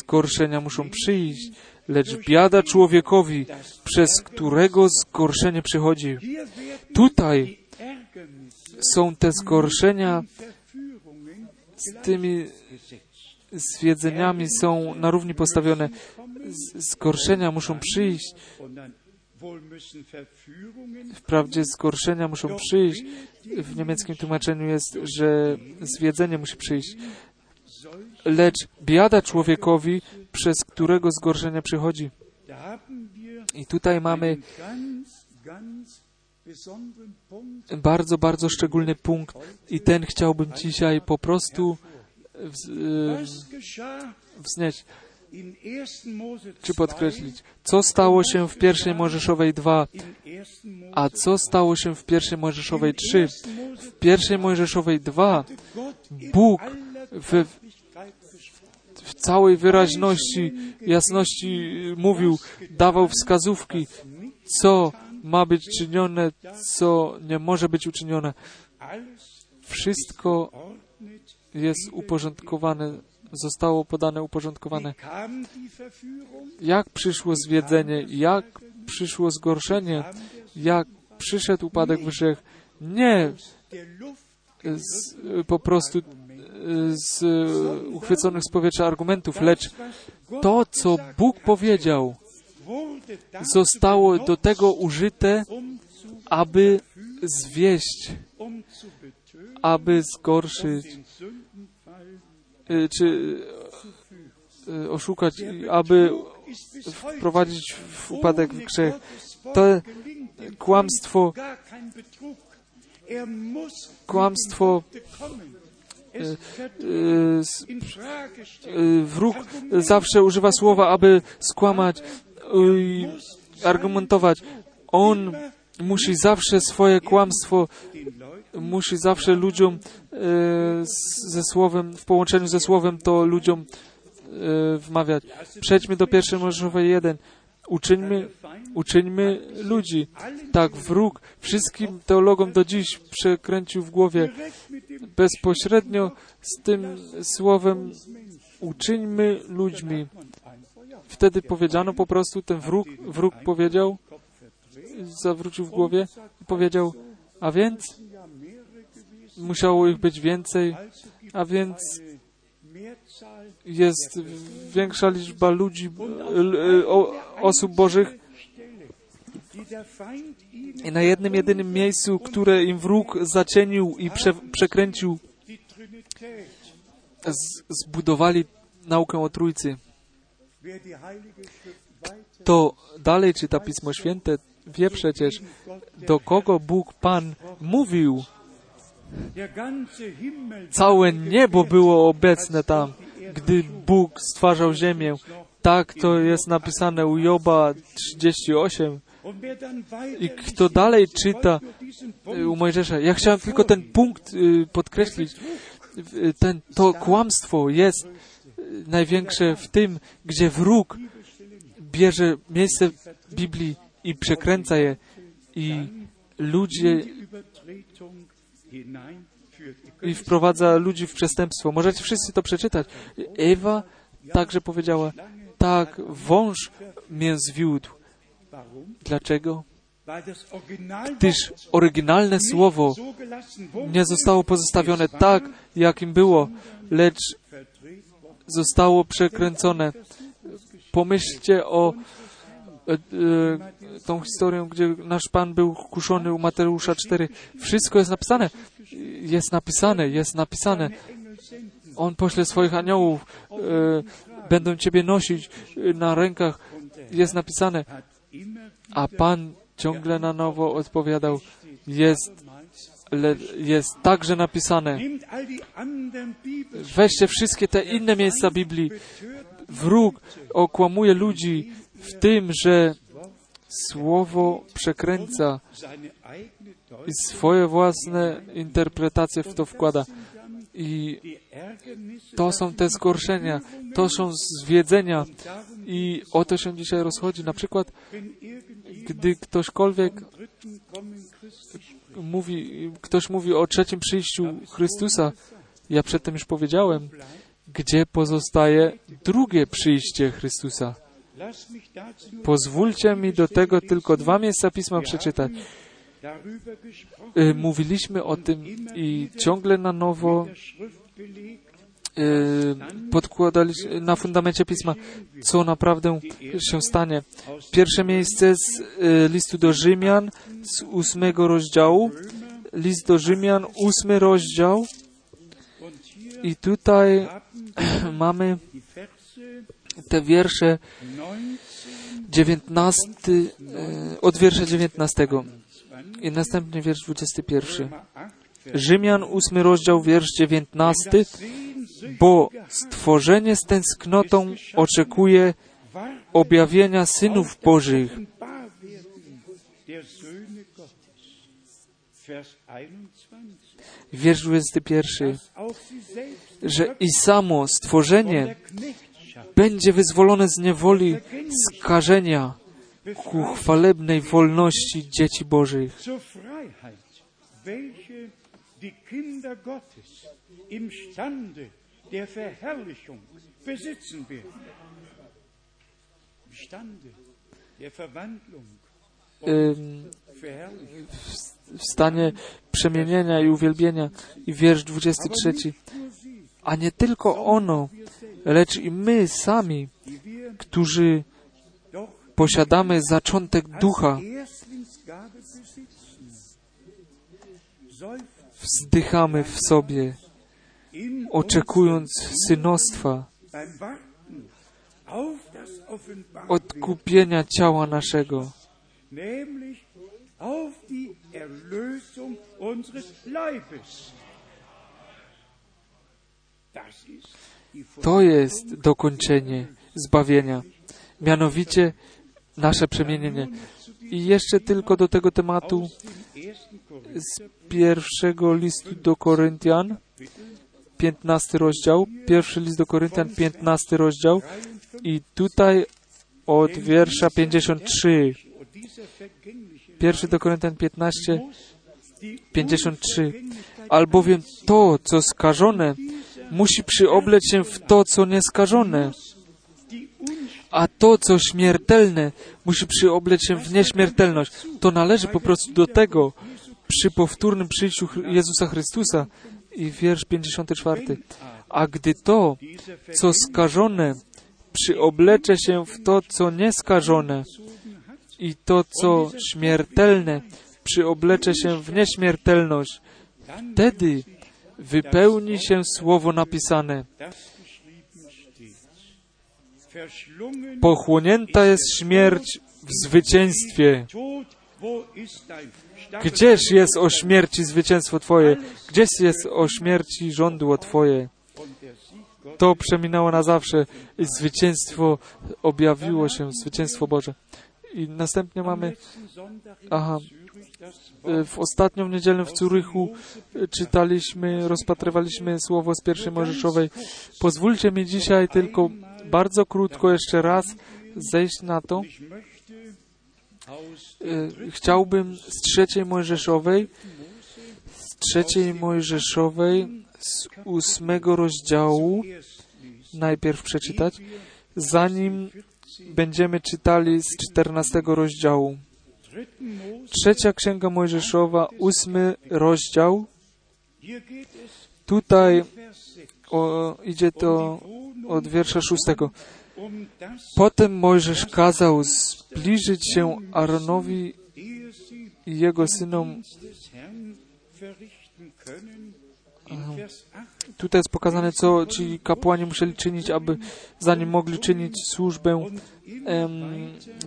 zgorszenia muszą przyjść, lecz biada człowiekowi, przez którego zgorszenie przychodzi. Tutaj są te zgorszenia z tymi zwiedzeniami są na równi postawione. Zgorszenia muszą przyjść. Wprawdzie zgorszenia muszą przyjść. W niemieckim tłumaczeniu jest, że zwiedzenie musi przyjść. Lecz biada człowiekowi, przez którego zgorszenie przychodzi. I tutaj mamy bardzo, bardzo szczególny punkt i ten chciałbym dzisiaj po prostu wznieść czy podkreślić. Co stało się w pierwszej Mojżeszowej 2, a co stało się w pierwszej Mojżeszowej 3? W pierwszej Mojżeszowej 2 Bóg w, w całej wyraźności, jasności mówił, dawał wskazówki, co ma być czynione, co nie może być uczynione. Wszystko jest uporządkowane, zostało podane uporządkowane. Jak przyszło zwiedzenie, jak przyszło zgorszenie, jak przyszedł upadek w grzech. Nie z, po prostu z uchwyconych z powietrza argumentów, lecz to, co Bóg powiedział, zostało do tego użyte, aby zwieść, aby zgorszyć, czy y, oszukać, aby wprowadzić w upadek w grzech. To kłamstwo, kłamstwo y, y, y, wróg zawsze używa słowa, aby skłamać i argumentować. On musi zawsze swoje kłamstwo, musi zawsze ludziom e, ze słowem, w połączeniu ze słowem to ludziom e, wmawiać. Przejdźmy do pierwszej Mojżeszowej 1. Uczyńmy, uczyńmy ludzi. Tak, wróg wszystkim teologom do dziś przekręcił w głowie bezpośrednio z tym słowem uczyńmy ludźmi. Wtedy powiedziano po prostu, ten wróg, wróg powiedział, zawrócił w głowie i powiedział, a więc musiało ich być więcej, a więc jest większa liczba ludzi, o, osób bożych i na jednym jedynym miejscu, które im wróg zacienił i prze, przekręcił, z, zbudowali naukę o Trójcy. To dalej czyta Pismo Święte, wie przecież, do kogo Bóg Pan mówił. Całe niebo było obecne tam, gdy Bóg stwarzał ziemię. Tak to jest napisane u Joba 38. I kto dalej czyta u Mojżesza, ja chciałem tylko ten punkt y, podkreślić. Ten, to kłamstwo jest y, największe w tym, gdzie wróg bierze miejsce Biblii i przekręca je i ludzie i wprowadza ludzi w przestępstwo. Możecie wszyscy to przeczytać. Ewa także powiedziała, tak, wąż mię zwiódł. Dlaczego? Gdyż oryginalne słowo nie zostało pozostawione tak, jakim było, lecz zostało przekręcone. Pomyślcie o tą historię, gdzie nasz Pan był kuszony u Mateusza 4. Wszystko jest napisane. Jest napisane, jest napisane. On pośle swoich aniołów, e, będą Ciebie nosić e, na rękach. Jest napisane. A Pan ciągle na nowo odpowiadał, jest, jest także napisane. Weźcie wszystkie te inne miejsca Biblii. Wróg okłamuje ludzi w tym, że słowo przekręca i swoje własne interpretacje w to wkłada. I to są te zgorszenia, to są zwiedzenia i o to się dzisiaj rozchodzi. Na przykład, gdy ktośkolwiek mówi, ktoś mówi o trzecim przyjściu Chrystusa, ja przedtem już powiedziałem, gdzie pozostaje drugie przyjście Chrystusa. Pozwólcie mi do tego tylko dwa miejsca pisma przeczytać. Y, Mówiliśmy o tym i ciągle na nowo y, podkładaliśmy na fundamencie pisma, co naprawdę się stanie. Pierwsze miejsce z y, listu do Rzymian z ósmego rozdziału. List do Rzymian, ósmy rozdział. I tutaj *clears throat* mamy te wiersze 19 19, e, od wiersza 19 i następnie wiersz 21. Römer 8, Rzymian 8 rozdział, wiersz 19. Sehnsüchtig Bo stworzenie z tęsknotą oczekuje objawienia synów Bożych. Offenbarwerden der Söhne Gottes. Vers 21. Wiersz 21. Dass auch sie selbst Że i samo stworzenie będzie wyzwolone z niewoli skażenia ku chwalebnej wolności dzieci Bożych. der Verherrlichung besitzen werden. Imstande der Verwandlung w stanie przemienienia i uwielbienia. I wiersz 23. A nie tylko ono, lecz i my sami, którzy posiadamy zaczątek ducha, wzdychamy w sobie, oczekując synostwa, odkupienia ciała naszego, To jest dokończenie zbawienia, mianowicie nasze przemienienie. I jeszcze tylko do tego tematu z pierwszego listu do Koryntian, 15 rozdział, pierwszy list do Koryntian, 15 rozdział i tutaj od wiersza 53, und dieser vergängliche pierwszy do Koryntian 15, muss die 53. Albowiem to, co skażone, musi przyobleć się w to, co nieskażone, a to, co śmiertelne, musi przyobleć się w nieśmiertelność. To należy po prostu do tego przy powtórnym przyjściu Jezusa Chrystusa. I wiersz 54. A gdy to, co skażone, przyoblecze się w to, co nieskażone, i to, co śmiertelne, przyoblecze się w nieśmiertelność, wtedy wypełni się słowo napisane. Pochłonięta jest śmierć w zwycięstwie. Gdzież jest o śmierci zwycięstwo Twoje? Gdzież jest o śmierci żądło Twoje? To przeminęło na zawsze i zwycięstwo objawiło się, zwycięstwo Boże. I następnie mamy Aha. E, w ostatnią niedzielę w Zurychu e, czytaliśmy, rozpatrywaliśmy słowo z pierwszej Mojżeszowej. Pozwólcie mi dzisiaj tylko bardzo krótko jeszcze raz zejść na to. E, Chciałbym z trzeciej Mojżeszowej, z trzeciej Mojżeszowej, z ósmego rozdziału, najpierw przeczytać, zanim będziemy czytali z 14 rozdziału. Trzecia Księga Mojżeszowa, ósmy rozdział. Tutaj o, idzie to od wiersza szóstego. Potem Mojżesz kazał zbliżyć się Aaronowi i jego synom. Tutaj jest pokazane, co ci kapłani musieli czynić, aby zanim mogli czynić służbę em,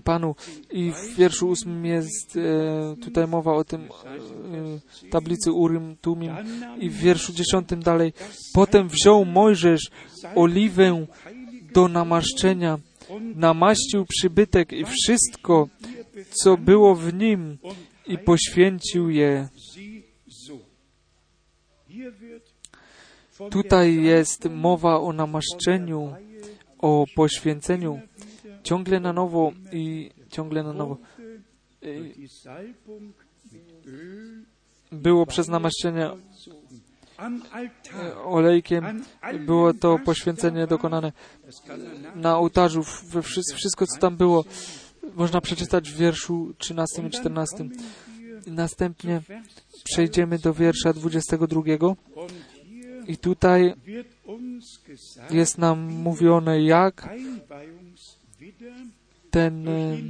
Panu. I w wierszu ósmym jest e, tutaj mowa o tym e, tablicy Urim, Tumim. I w wierszu dziesiątym dalej. Potem wziął Mojżesz oliwę do namaszczenia, namaścił przybytek i wszystko, co było w nim i poświęcił je. Tutaj jest mowa o namaszczeniu, o poświęceniu ciągle na nowo i ciągle na nowo. Było przez namaszczenie olejkiem, było to poświęcenie dokonane na ołtarzu, we wszystko, co tam było, można przeczytać w wierszu 13 i 14. Następnie przejdziemy do wiersza 22. I tutaj jest nam mówione, jak ten y,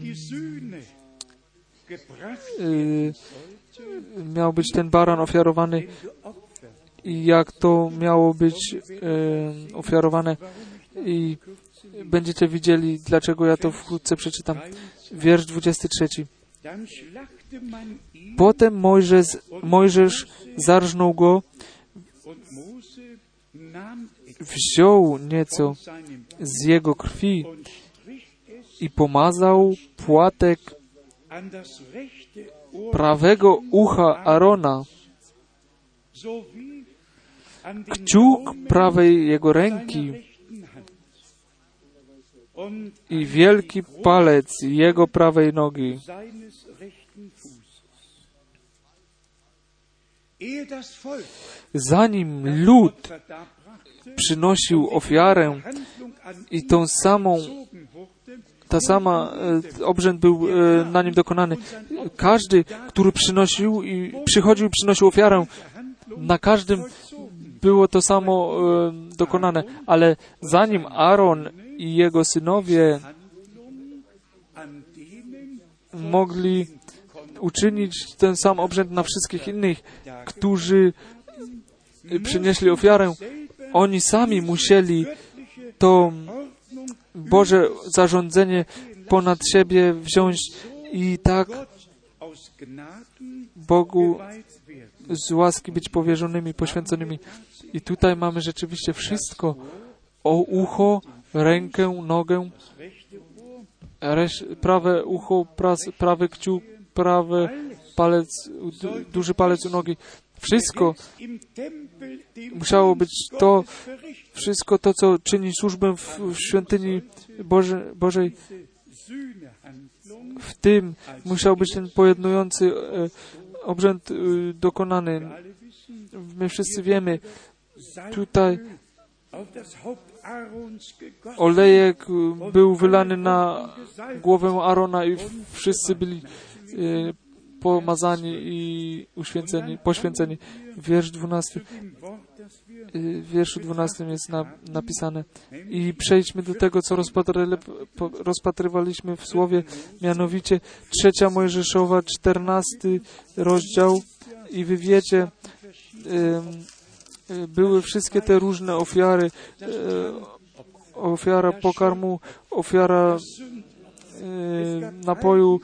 miał być ten baran ofiarowany i jak to miało być y, ofiarowane i będziecie widzieli, dlaczego ja to wkrótce przeczytam. Wiersz 23. Potem Mojżesz, Mojżesz zarżnął go, wziął nieco z jego krwi i pomazał płatek prawego ucha Arona, kciuk prawej jego ręki i wielki palec jego prawej nogi. Zanim lud przynosił ofiarę i tą samą ta sama e, obrzęd był e, na nim dokonany. Każdy, który przynosił i przychodził i przynosił ofiarę, na każdym było to samo e, dokonane, ale zanim Aaron i jego synowie mogli uczynić ten sam obrzęd na wszystkich innych, którzy przynieśli ofiarę, oni sami musieli to Boże zarządzenie ponad siebie wziąć i tak Bogu z łaski być powierzonymi, poświęconymi. I tutaj mamy rzeczywiście wszystko o ucho, rękę, nogę, prawe ucho, prawy kciuk, prawy palec, duży palec u nogi. Wszystko musiało być to, wszystko to, co czyni służbę w, w świątyni Boże, Bożej. W tym musiał być ten pojednujący e, obrzęd e, dokonany. My wszyscy wiemy, tutaj olejek był wylany na głowę Arona i wszyscy byli e, pomazani i uświęceni, poświęceni. Wiersz 12. Y, w wierszu 12 jest na, napisane. I przejdźmy do tego, co rozpatrywaliśmy w słowie, mianowicie trzecia Mojżeszowa, 14 rozdział i wy wiecie, y, były wszystkie te różne ofiary, y, ofiara pokarmu, ofiara napoju,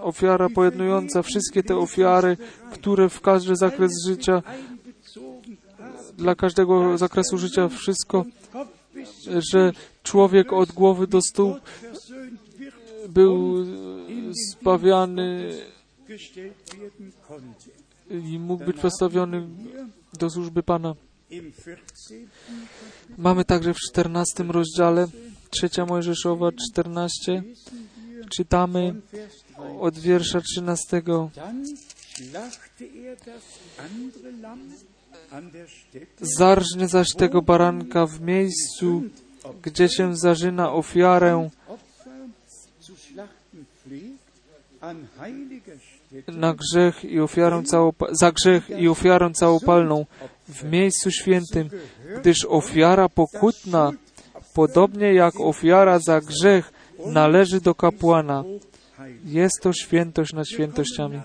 ofiara pojednująca, wszystkie te ofiary, które w każdy zakres życia, dla każdego zakresu życia, wszystko, że człowiek od głowy do stóp był zbawiany i mógł być postawiony do służby Pana. Mamy także w 14 rozdziale, trzecia Mojżeszowa 14, czytamy od wiersza 13. Zarżnie zaś tego baranka w miejscu gdzie się zarzyna ofiarę na grzech i ofiarę całopa- za grzech i ofiarę całopalną w miejscu świętym, gdyż ofiara pokutna, podobnie jak ofiara za grzech, należy do kapłana. Jest to świętość nad świętościami.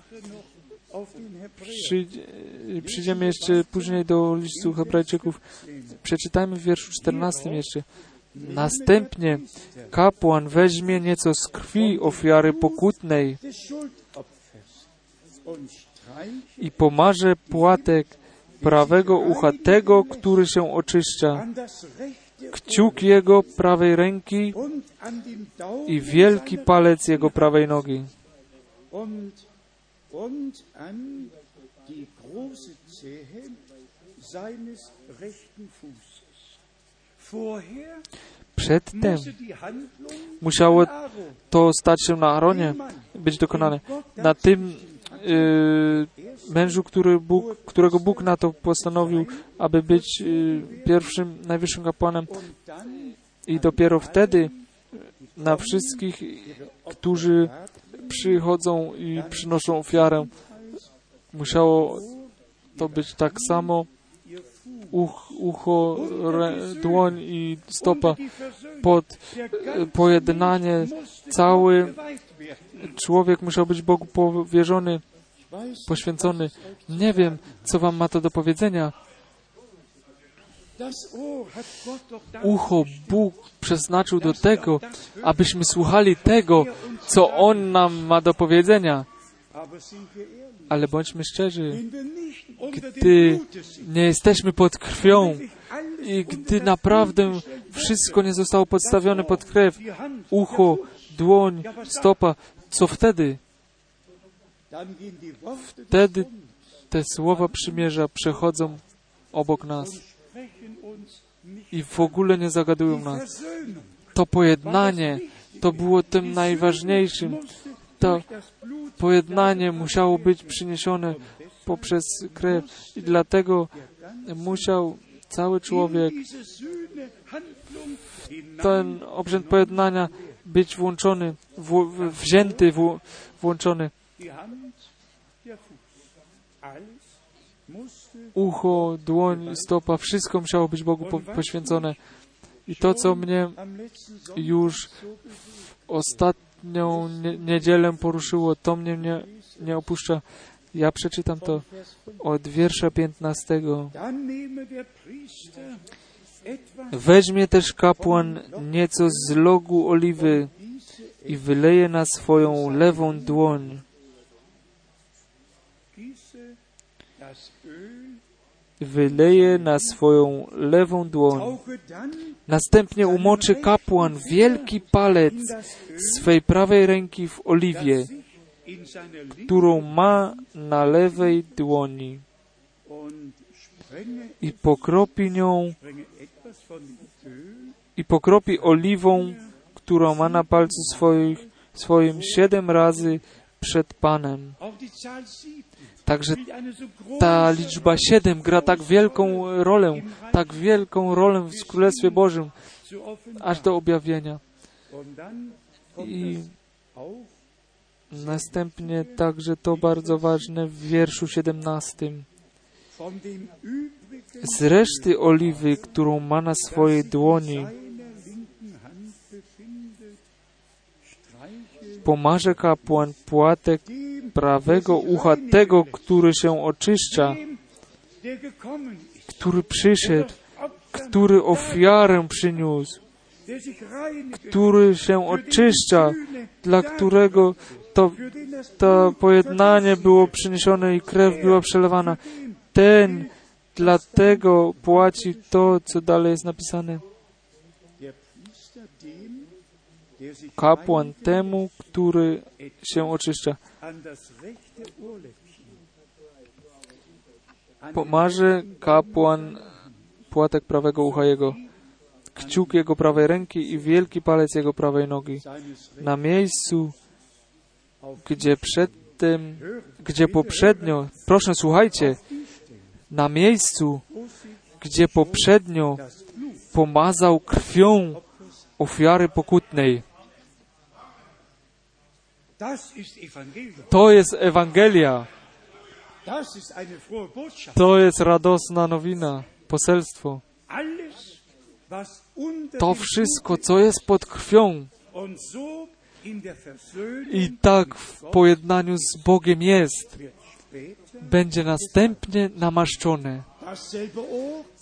Przyjdziemy jeszcze później do listu Hebrajczyków. Przeczytajmy w wierszu 14 jeszcze. Następnie kapłan weźmie nieco z krwi ofiary pokutnej i pomarze płatek prawego ucha tego, który się oczyszcza, kciuk jego prawej ręki i wielki palec jego prawej nogi Przedtem musiało to stać się na Aaronie, być dokonane. Na tym mężu, który Bóg, którego Bóg na to postanowił, aby być y, pierwszym, najwyższym kapłanem. I dopiero wtedy na wszystkich, którzy przychodzą i przynoszą ofiarę, musiało to być tak samo. Uch, ucho, re, dłoń i stopa pod y, pojednanie. Cały człowiek musiał być Bogu powierzony, poświęcony. Nie wiem, co wam ma to do powiedzenia. Ucho Bóg przeznaczył do tego, abyśmy słuchali tego, co On nam ma do powiedzenia. Ale bądźmy szczerzy, gdy nie jesteśmy pod krwią i gdy naprawdę wszystko nie zostało podstawione pod krew, ucho, dłoń, stopa, co wtedy? Wtedy te słowa przymierza przechodzą obok nas i w ogóle nie zagadują nas. To pojednanie, to było tym najważniejszym. To pojednanie musiało być przyniesione poprzez krew i dlatego musiał cały człowiek Handlung ten obrzęd pojednania być włączony, w, wzięty, w, włączony. Ucho, dłoń, stopa, wszystko musiało być Bogu po, poświęcone. I to, co mnie już w ostatnią nie, niedzielę poruszyło, to mnie nie, nie opuszcza. Ja przeczytam to Vers 5. od wiersza 15. Dann nehme der Priester etwas Weźmie też kapłan nieco z logu oliwy i wyleje na swoją lewą dłoń. Wyleje na swoją lewą dłoń. Następnie umoczy kapłan wielki palec swej prawej ręki w oliwie, którą ma na lewej dłoni i pokropi nią i pokropi oliwą, którą ma na palcu swoich, swoim siedem razy przed Panem. Auch die Zahl 7 Także ta liczba siedem gra tak wielką rolę, tak wielką rolę w Królestwie Bożym, aż do objawienia. I następnie także to bardzo ważne w wierszu 17. von dem übrigen Z reszty oliwy, którą ma na swojej dłoni, pomarze kapłan płatek prawego ucha tego, który się oczyszcza, który przyszedł, który ofiarę przyniósł, który się oczyszcza, dla którego to, to pojednanie było przyniesione i krew była przelewana. Ten dlatego płaci to, co dalej jest napisane. der Priester dem, der sich Kapłan temu, który się oczyszcza. Pomarze kapłan płatek prawego ucha jego, kciuk jego prawej ręki i wielki palec jego prawej nogi. Na miejscu, gdzie przedtem, gdzie poprzednio, proszę słuchajcie, na miejscu, gdzie poprzednio pomazał krwią ofiary pokutnej. To jest Ewangelia. To jest radosna nowina, poselstwo. To wszystko, co jest pod krwią i tak w pojednaniu z Bogiem jest, będzie następnie namaszczone.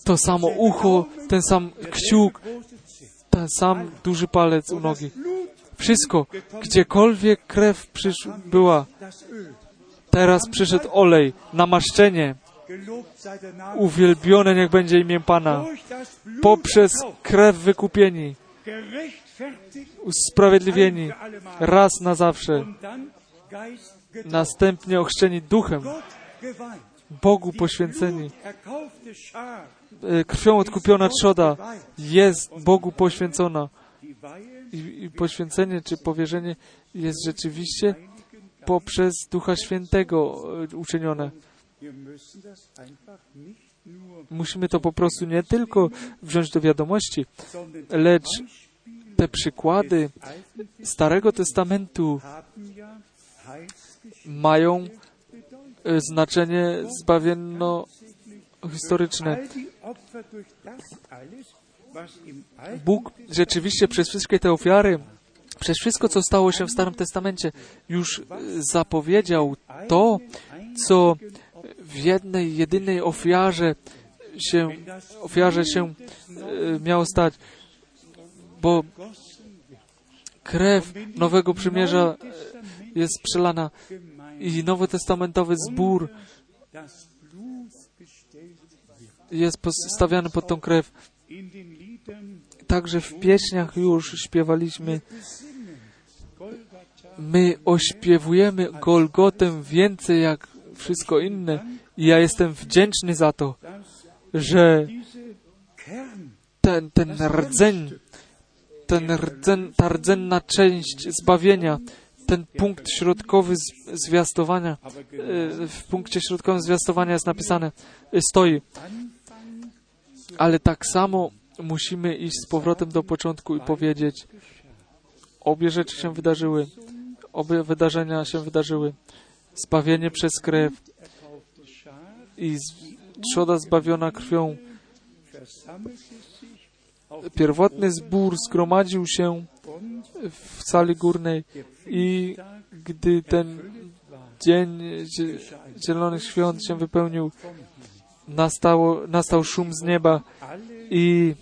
To samo ucho, ten sam kciuk, ten sam duży palec u nogi. Wszystko, gdziekolwiek krew przysz była, teraz przyszedł olej, namaszczenie. Uwielbione niech będzie imię Pana. Poprzez krew wykupieni, usprawiedliwieni raz na zawsze, następnie ochrzczeni duchem. Bogu poświęceni. E, Krwią odkupiona trzoda jest Bogu poświęcona. I, poświęcenie czy powierzenie jest rzeczywiście poprzez Ducha Świętego e, uczynione. Musimy to po prostu nie tylko wziąć do wiadomości, lecz te przykłady Starego Testamentu mają e, znaczenie zbawienno-historyczne. Bóg rzeczywiście przez wszystkie te ofiary, przez wszystko, co stało się w Starym Testamencie, już e, zapowiedział to, co w jednej, jedynej ofiarze się, ofiarze się e, miało stać. Bo krew Nowego Przymierza e, jest przelana i nowotestamentowy zbór jest postawiany pod tą krew. Także w pieśniach już śpiewaliśmy My ośpiewujemy Golgotę więcej jak wszystko inne i ja jestem wdzięczny za to, że ten, ten rdzeń, ten rdzeń, ta rdzenna część zbawienia, ten punkt środkowy zwiastowania, e, w punkcie środkowym zwiastowania jest napisane, e, stoi. Ale tak samo musimy iść z powrotem do początku i powiedzieć, obie rzeczy się wydarzyły, obie wydarzenia się wydarzyły. Zbawienie przez krew i trzoda zbawiona krwią. Pierwotny zbór zgromadził się w sali górnej i gdy ten dzień zie- Zielonych Świąt się wypełnił, nastało, nastał szum z nieba i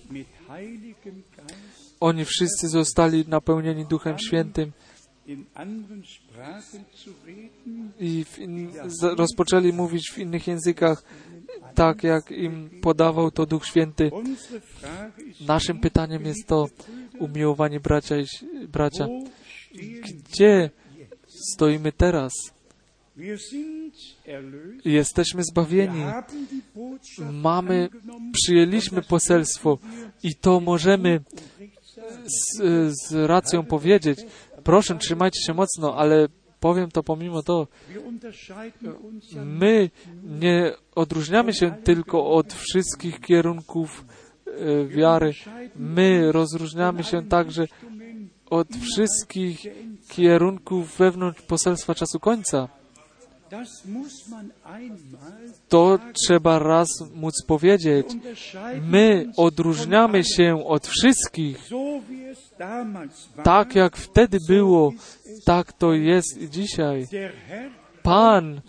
oni wszyscy zostali napełnieni Duchem Świętym i in, rozpoczęli mówić w innych językach, tak jak im podawał to Duch Święty. Naszym pytaniem jest to, umiłowani bracia bracia, gdzie stoimy teraz? Jesteśmy zbawieni, mamy, przyjęliśmy poselstwo i to możemy z, z racją powiedzieć. Proszę, trzymajcie się mocno, ale powiem to pomimo to, my nie odróżniamy się tylko od wszystkich kierunków e, wiary. My rozróżniamy się także od wszystkich kierunków wewnątrz poselstwa czasu końca. Das muss man einmal To trzeba raz móc powiedzieć. My odróżniamy się od wszystkich. Tak jak wtedy było, tak to jest i dzisiaj. Pan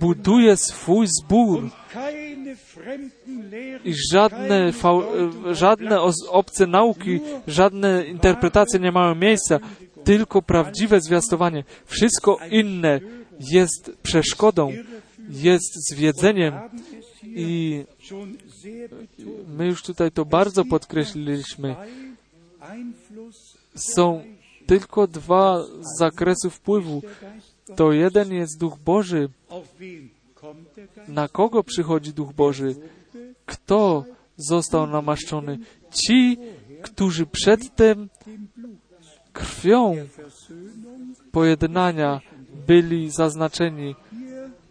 buduje swój zbór i żadne, e, żadne obce nauki, żadne interpretacje nie mają miejsca, tylko prawdziwe zwiastowanie. Wszystko inne jest przeszkodą, jest zwiedzeniem i my już tutaj to bardzo podkreśliliśmy. Są tylko dwa zakresy wpływu. To jeden jest Duch Boży. Na kogo przychodzi Duch Boży? Kto został namaszczony? Ci, którzy przedtem krwią pojednania byli zaznaczeni.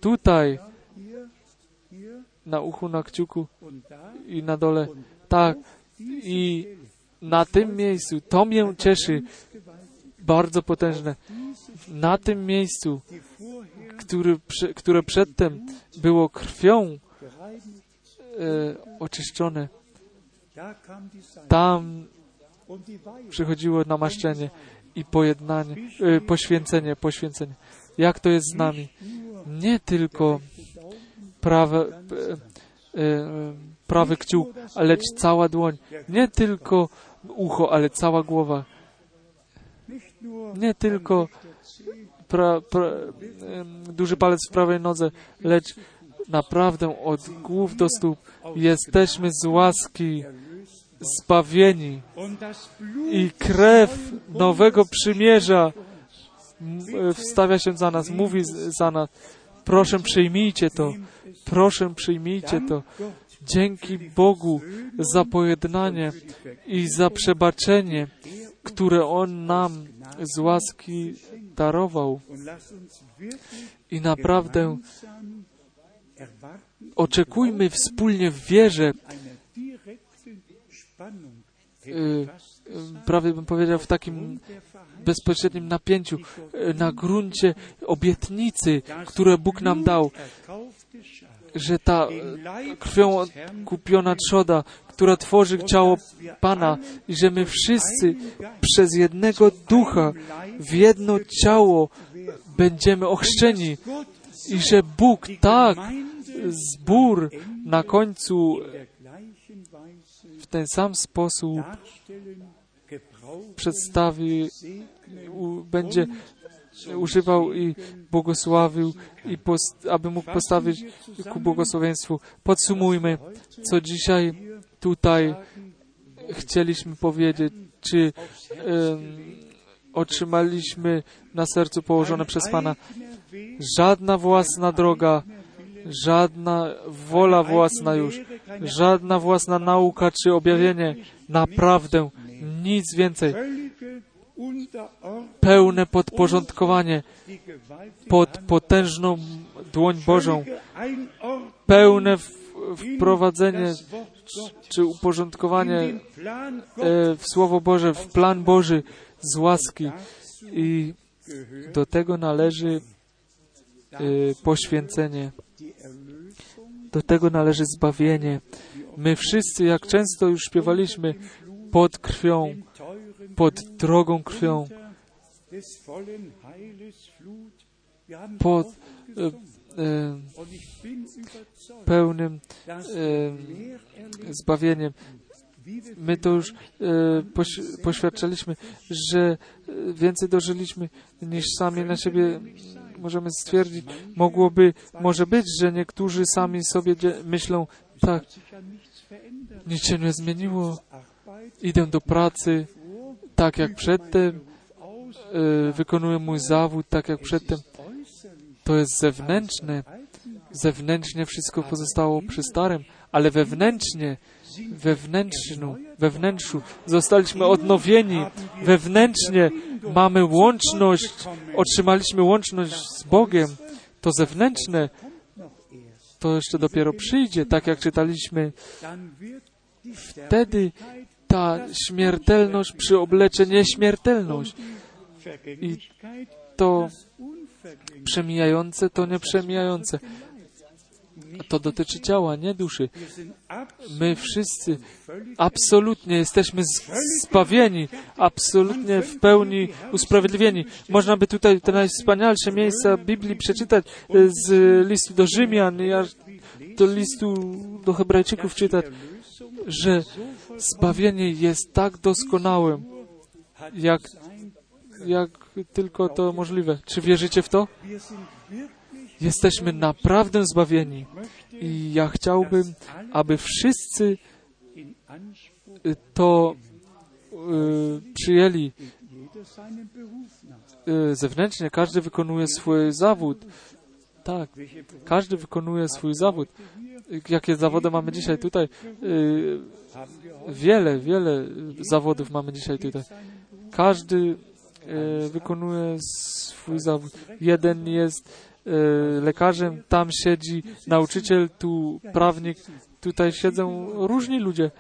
Tutaj, na uchu, na kciuku i na dole. Tak, I na tym miejscu, to mnie cieszy, bardzo potężne. Na tym miejscu, który, które przedtem było krwią e, oczyszczone, tam przychodziło namaszczenie i pojednanie, e, poświęcenie, poświęcenie. Jak to jest z nami? Nie tylko prawe, e, e, prawy kciuk, lecz cała dłoń. Nie tylko ucho, ale cała głowa. Nie tylko pra, pra, duży palec w prawej nodze, lecz naprawdę od głów do stóp jesteśmy z łaski zbawieni i krew nowego przymierza wstawia się za nas, mówi za nas. Proszę przyjmijcie to, proszę przyjmijcie to. Dzięki Bogu za pojednanie i za przebaczenie, które On nam z łaski darował. I naprawdę oczekujmy wspólnie w wierze, y, prawie bym powiedział w takim bezpośrednim napięciu, y, na gruncie obietnicy, które Bóg nam dał, że ta krwią kupiona trzoda, która tworzy ciało Pana i że my wszyscy przez jednego ducha w jedno ciało będziemy ochrzczeni i że Bóg tak zbór na końcu w ten sam sposób przedstawi, będzie używał i błogosławił, i post, aby mógł postawić ku błogosławieństwu. Podsumujmy, co dzisiaj tutaj chcieliśmy powiedzieć, czy otrzymaliśmy na sercu położone przez Pana. Żadna własna droga, żadna wola własna już, żadna własna nauka czy objawienie. Naprawdę nic więcej. Pełne podporządkowanie pod potężną dłoń Bożą, pełne wprowadzenie czy uporządkowanie e, w Słowo Boże, w plan Boży z łaski. I do tego należy e, poświęcenie. Do tego należy zbawienie. My wszyscy, jak często już śpiewaliśmy, pod krwią, pod drogą krwią, pod e, e, pełnym e, zbawieniem. My to już e, poś, poświadczaliśmy, że więcej dożyliśmy niż sami na siebie możemy stwierdzić. Mogłoby, może być, że niektórzy sami sobie myślą, tak, nic się nie zmieniło, idę do pracy tak jak przedtem, e, wykonuję mój zawód tak jak przedtem. To jest zewnętrzne. Zewnętrznie wszystko pozostało przy starym, ale wewnętrznie, wewnętrznu, wewnętrzu zostaliśmy odnowieni. Wewnętrznie mamy łączność, otrzymaliśmy łączność z Bogiem. To zewnętrzne, to jeszcze dopiero przyjdzie, tak jak czytaliśmy. Wtedy ta śmiertelność przyoblecze nieśmiertelność. I to przemijające to nieprzemijające. To dotyczy ciała, nie duszy. My wszyscy absolutnie jesteśmy zbawieni, absolutnie w pełni usprawiedliwieni. Można by tutaj te najwspanialsze miejsca Biblii przeczytać z listu do Rzymian, do listu do Hebrajczyków czytać, że zbawienie jest tak doskonałym, jak, jak tylko to możliwe. Czy wierzycie w to? Jesteśmy naprawdę zbawieni. I ja chciałbym, aby wszyscy to y, przyjęli y, zewnętrznie. Każdy wykonuje swój zawód. Tak, każdy wykonuje swój zawód. Jakie zawody mamy dzisiaj tutaj? Y, wiele, wiele zawodów mamy dzisiaj tutaj. Każdy y, wykonuje swój zawód. Jeden jest y, lekarzem, tam siedzi nauczyciel, tu prawnik, tutaj siedzą różni ludzie.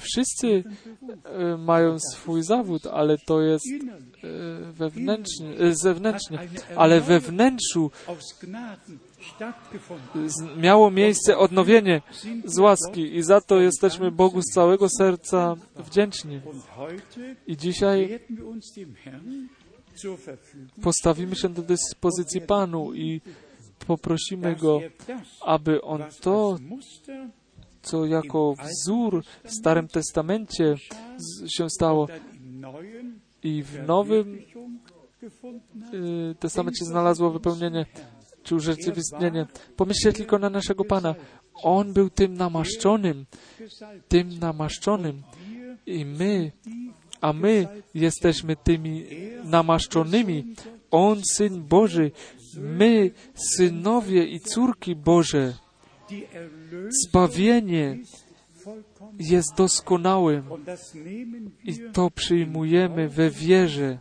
Wszyscy mają swój zawód, ale to jest wewnętrznie, zewnętrznie. Ale we wnętrzu miało miejsce odnowienie z łaski i za to jesteśmy Bogu z całego serca wdzięczni. I dzisiaj postawimy się do dyspozycji Panu i poprosimy Go, aby On to, co jako wzór w Starym Testamencie się stało i w Nowym y, Testamencie znalazło wypełnienie czy urzeczywistnienie. Pomyślcie tylko na naszego Pana. On był tym namaszczonym, tym namaszczonym i my, a my jesteśmy tymi namaszczonymi. On, Syn Boży, my, synowie i córki Boże. Zbawienie jest doskonałym i to przyjmujemy we wierze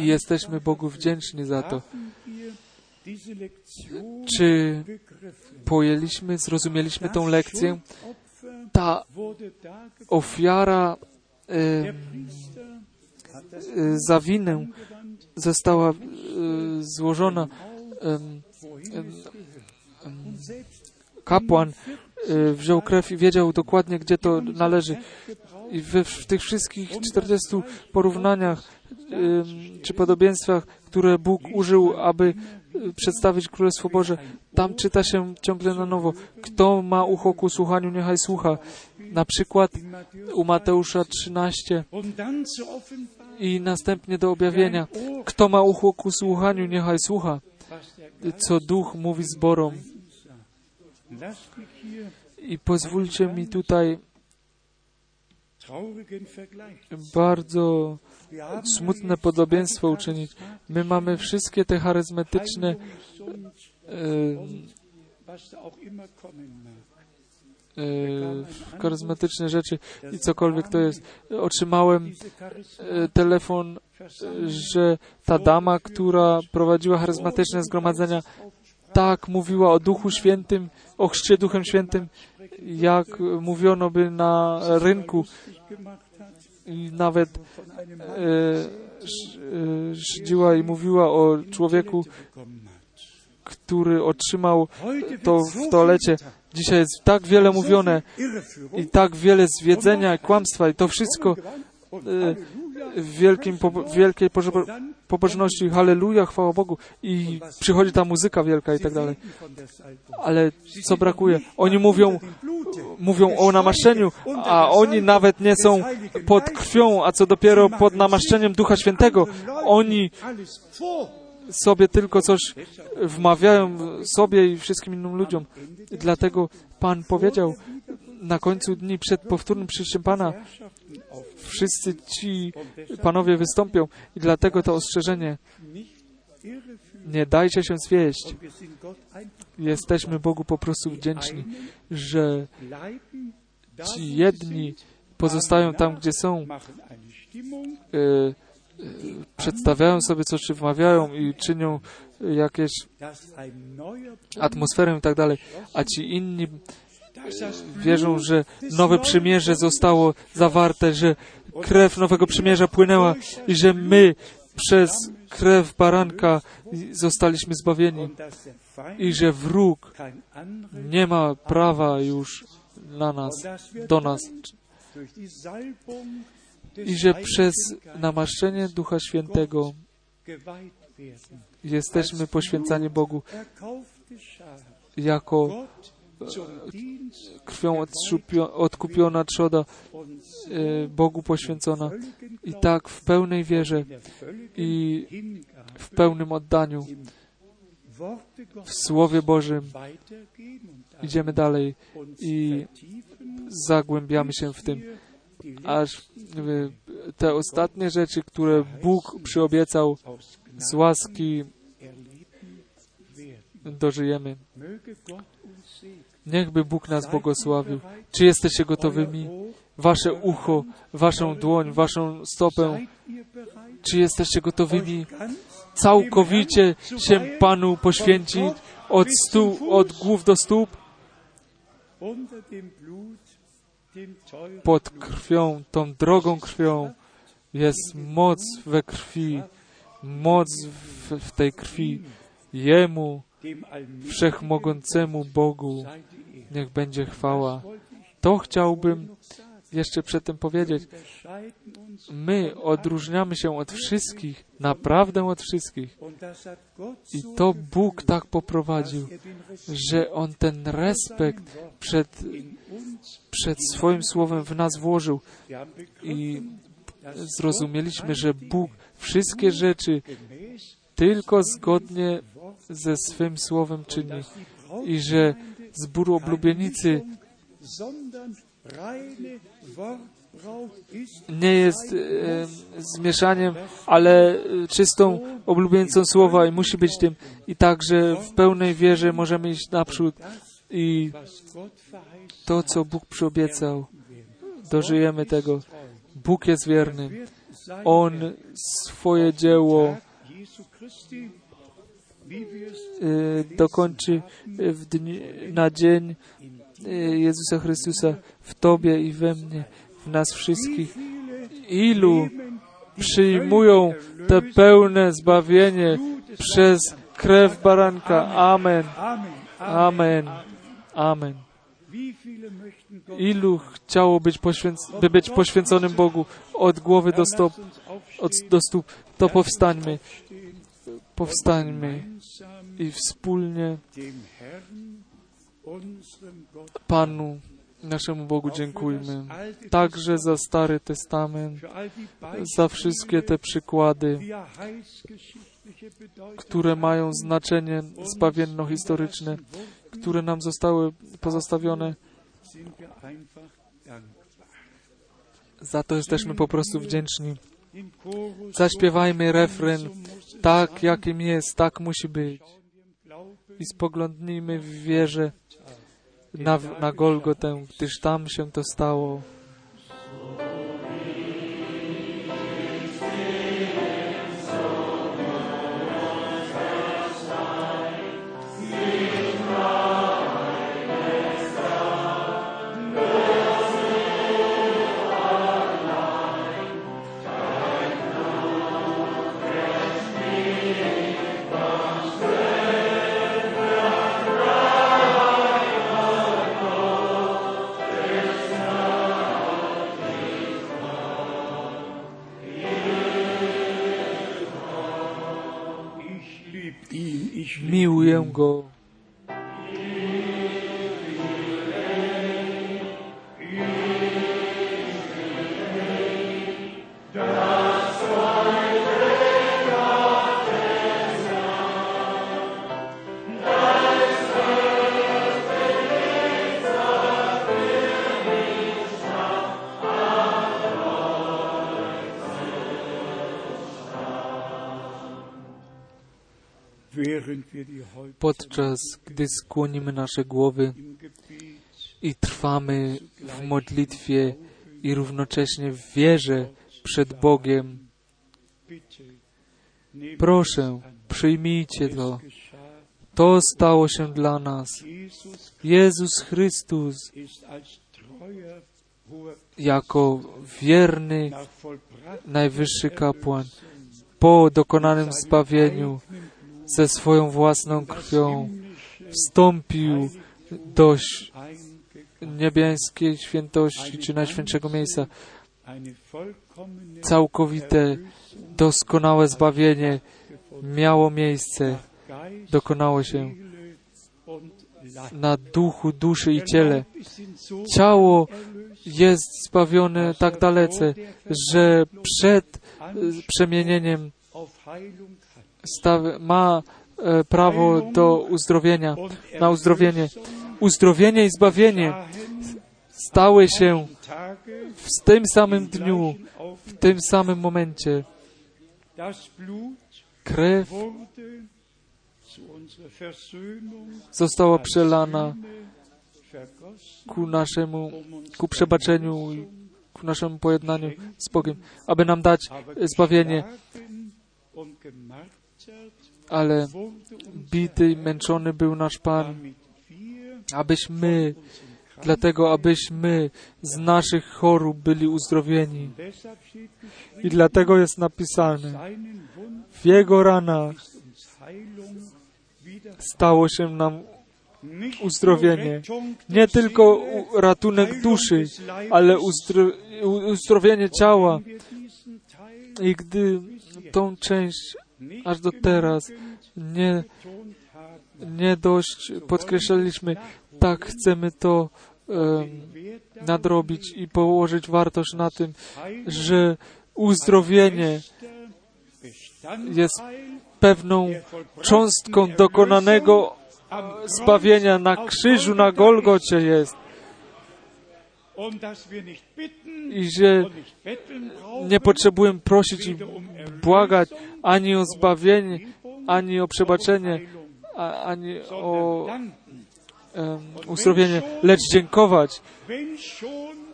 i jesteśmy Bogu wdzięczni za to. Czy pojęliśmy, zrozumieliśmy tą lekcję? Ta ofiara e, e, za winę została e, złożona. Kapłan e, wziął krew i wiedział dokładnie, gdzie to należy. I we, w tych wszystkich 40 porównaniach czy podobieństwach, które Bóg użył, aby e, przedstawić Królestwo Boże, tam czyta się ciągle na nowo. Kto ma ucho ku słuchaniu, niechaj słucha. Na przykład u Mateusza 13 und dann zur Offenbarung, i następnie do objawienia. Kto ma ucho ku słuchaniu, niechaj słucha, co Duch mówi zborom. I pozwólcie mi tutaj bardzo smutne podobieństwo uczynić. My mamy wszystkie te charyzmatyczne e, e, charyzmatyczne rzeczy i cokolwiek to jest. Otrzymałem e, telefon, że ta dama, która prowadziła charyzmatyczne zgromadzenia, tak mówiła o Duchu Świętym, o chrzcie Duchem Świętym, jak mówiono by na rynku i nawet e, sz- e, szydziła i mówiła o człowieku, który otrzymał to w toalecie. Dzisiaj jest tak wiele mówione i tak wiele zwiedzenia kłamstwa i to wszystko e, w wielkim, w wielkiej pobożności, halleluja, chwała Bogu i przychodzi ta muzyka wielka i tak dalej. Ale co brakuje? Oni mówią, mówią o namaszczeniu, a oni nawet nie są pod krwią, a co dopiero pod namaszczeniem Ducha Świętego. Oni sobie tylko coś wmawiają sobie i wszystkim innym ludziom. Dlatego Pan powiedział na końcu dni przed powtórnym przyjściem Pana, wszyscy ci panowie wystąpią i dlatego to ostrzeżenie, nie dajcie się zwieść. Jesteśmy Bogu po prostu wdzięczni, że ci jedni pozostają tam, gdzie są, e, e, przedstawiają sobie coś, czy wmawiają i czynią jakieś ein neuer atmosferę i tak dalej, a ci inni wierzą, że nowe przymierze zostało zawarte, że krew nowego przymierza płynęła i że my przez krew baranka zostaliśmy zbawieni i że wróg nie ma prawa już na nas, do nas. I że przez namaszczenie Ducha Świętego jesteśmy poświęcani Bogu jako krwią odkupiona trzoda, e, Bogu poświęcona i tak w pełnej wierze i w pełnym oddaniu w Słowie Bożym idziemy dalej i zagłębiamy się w tym, aż y, te ostatnie rzeczy, które Bóg przyobiecał z łaski. Dożyjemy. Niechby Bóg nas błogosławił. Czy jesteście gotowymi? Wasze ucho, waszą dłoń, waszą stopę. Czy jesteście gotowymi całkowicie się Panu poświęcić od, stóp, od głów do stóp? pod krwią, tą drogą krwią jest moc we krwi, moc w, w tej krwi. Jemu, wszechmogącemu Bogu, niech będzie chwała. To chciałbym jeszcze przedtem powiedzieć. My odróżniamy się od wszystkich, naprawdę od wszystkich. I to Bóg tak poprowadził, że On ten respekt przed, przed swoim słowem w nas włożył i zrozumieliśmy, że Bóg wszystkie rzeczy tylko zgodnie ze swym słowem czyni i że zbór oblubienicy nie jest e, zmieszaniem, ale czystą oblubieńcą słowa i musi być tym. I także w pełnej wierze możemy iść naprzód i to, co Bóg przyobiecał, dożyjemy tego. Bóg jest wierny. On swoje dzieło E, dokończy w dni, na dzień e, Jezusa Chrystusa w Tobie i we mnie, w nas wszystkich. Ilu przyjmują te pełne zbawienie przez krew baranka. Amen. Amen. Amen. Ilu chciało być by być poświęconym Bogu od głowy do od, do stóp, to powstańmy, powstańmy i wspólnie Panu, naszemu Bogu dziękujmy. Także za Stary Testament, za wszystkie te przykłady, które mają znaczenie zbawienno-historyczne, które nam zostały pozostawione. Za to jesteśmy po prostu wdzięczni. Zaśpiewajmy refren tak, jakim jest, tak musi być. I spoglądnijmy w wierze na, na Golgotę, gdyż tam się to stało. Go. Podczas gdy skłonimy nasze głowy i trwamy w modlitwie i równocześnie w wierze przed Bogiem, proszę, przyjmijcie to. To stało się dla nas. Jezus Chrystus jako wierny, najwyższy kapłan po dokonanym zbawieniu ze swoją własną krwią wstąpił do niebiańskiej świętości czy najświętszego miejsca. Całkowite, doskonałe zbawienie miało miejsce, dokonało się na duchu, duszy i ciele. Ciało jest zbawione tak dalece, że przed e, przemienieniem ma e, prawo do uzdrowienia, na uzdrowienie. Uzdrowienie i zbawienie stały się w tym samym dniu, w tym samym momencie. Krew została przelana ku naszemu, ku przebaczeniu i ku naszemu pojednaniu z Bogiem, aby nam dać zbawienie, ale bity i męczony był nasz Pan, abyśmy dlatego abyśmy z naszych chorób byli uzdrowieni. I dlatego jest napisane, w Jego ranach stało się nam uzdrowienie. Nie tylko ratunek duszy, ale uzdrowienie ciała. I gdy tą część aż do teraz nie, nie dość podkreślaliśmy, tak chcemy to darauf nadrobić i położyć wartość na tym, że uzdrowienie jest pewną cząstką dokonanego zbawienia na krzyżu na Golgocie jest. I że nie potrzebujemy prosić i błagać ani o zbawienie, ani o przebaczenie, ani o em, uzdrowienie, lecz dziękować.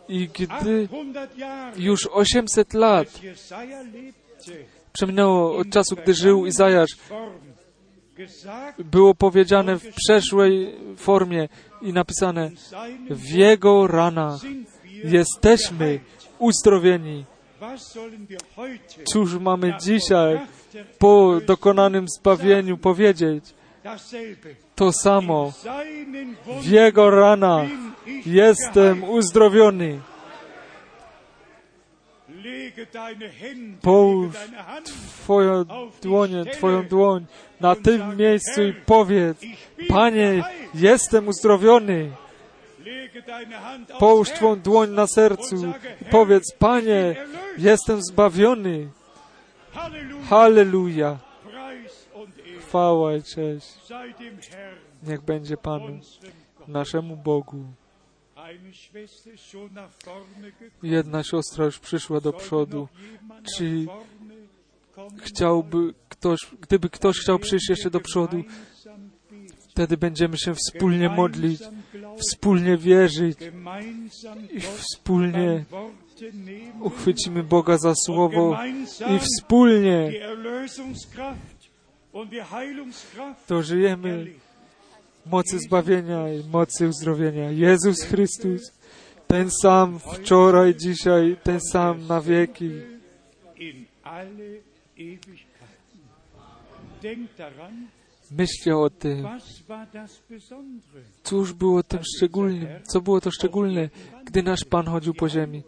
I gdy 800 Jahre już 800 lat przeminęło od czasu, gdy żył Izajasz, było powiedziane w przeszłej formie i napisane w Jego ranach jesteśmy uzdrowieni. Cóż mamy dzisiaj po dokonanym zbawieniu powiedzieć? To samo. W Jego ranach jestem uzdrowiony. Połóż Twoją dłonię, Twoją dłoń na tym miejscu i powiedz, Panie, jestem uzdrowiony. Połóż Twą dłoń na sercu i powiedz, Panie, jestem zbawiony. Halleluja, Chwała i cześć. Niech będzie Panu, naszemu Bogu. Jedna siostra już przyszła do przodu. Czy Chciałby ktoś, gdyby ktoś chciał przyjść jeszcze do przodu, wtedy będziemy się wspólnie modlić, wspólnie wierzyć i wspólnie uchwycimy Boga za słowo i wspólnie die Erlösungskraft und die Heilungskraft to żyjemy erleben. mocy zbawienia i mocy uzdrowienia. Jezus Chrystus, ten sam wczoraj, dzisiaj, ten sam na wieki. Myślcie o tym, cóż było tym szczególnym, co było to szczególne, gdy nasz Pan chodził po ziemi.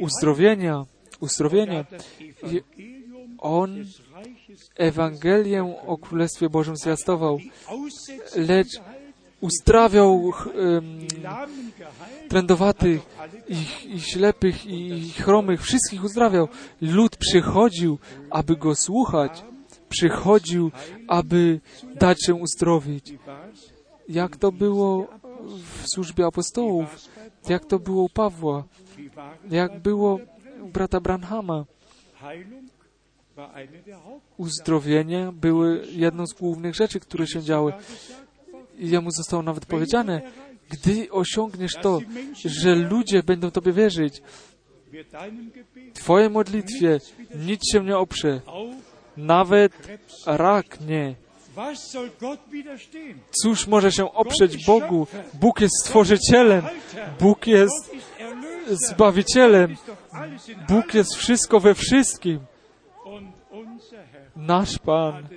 Uzdrowienia, uzdrowienia. Evangelium On Ewangelię o Królestwie Bożym zwiastował, lecz uzdrawiał geheilt, trędowatych, i, i ślepych, i chromych, wszystkich uzdrawiał. Lud przychodził, aby go słuchać, przychodził, aby dać się uzdrowić. Jak to było w służbie apostołów, jak to było u Pawła, jak było u brata Branhama. Uzdrowienia były jedną z głównych rzeczy, które się działy. I jemu zostało nawet powiedziane, gdy osiągniesz to, że ludzie będą Tobie wierzyć, wird deinem Gebet Twoje modlitwie nic się nie oprze, nawet rak nie. Cóż może się oprzeć Bogu? Bóg jest stworzycielem, Bóg jest zbawicielem, Bóg jest wszystko we wszystkim. Nasz Pan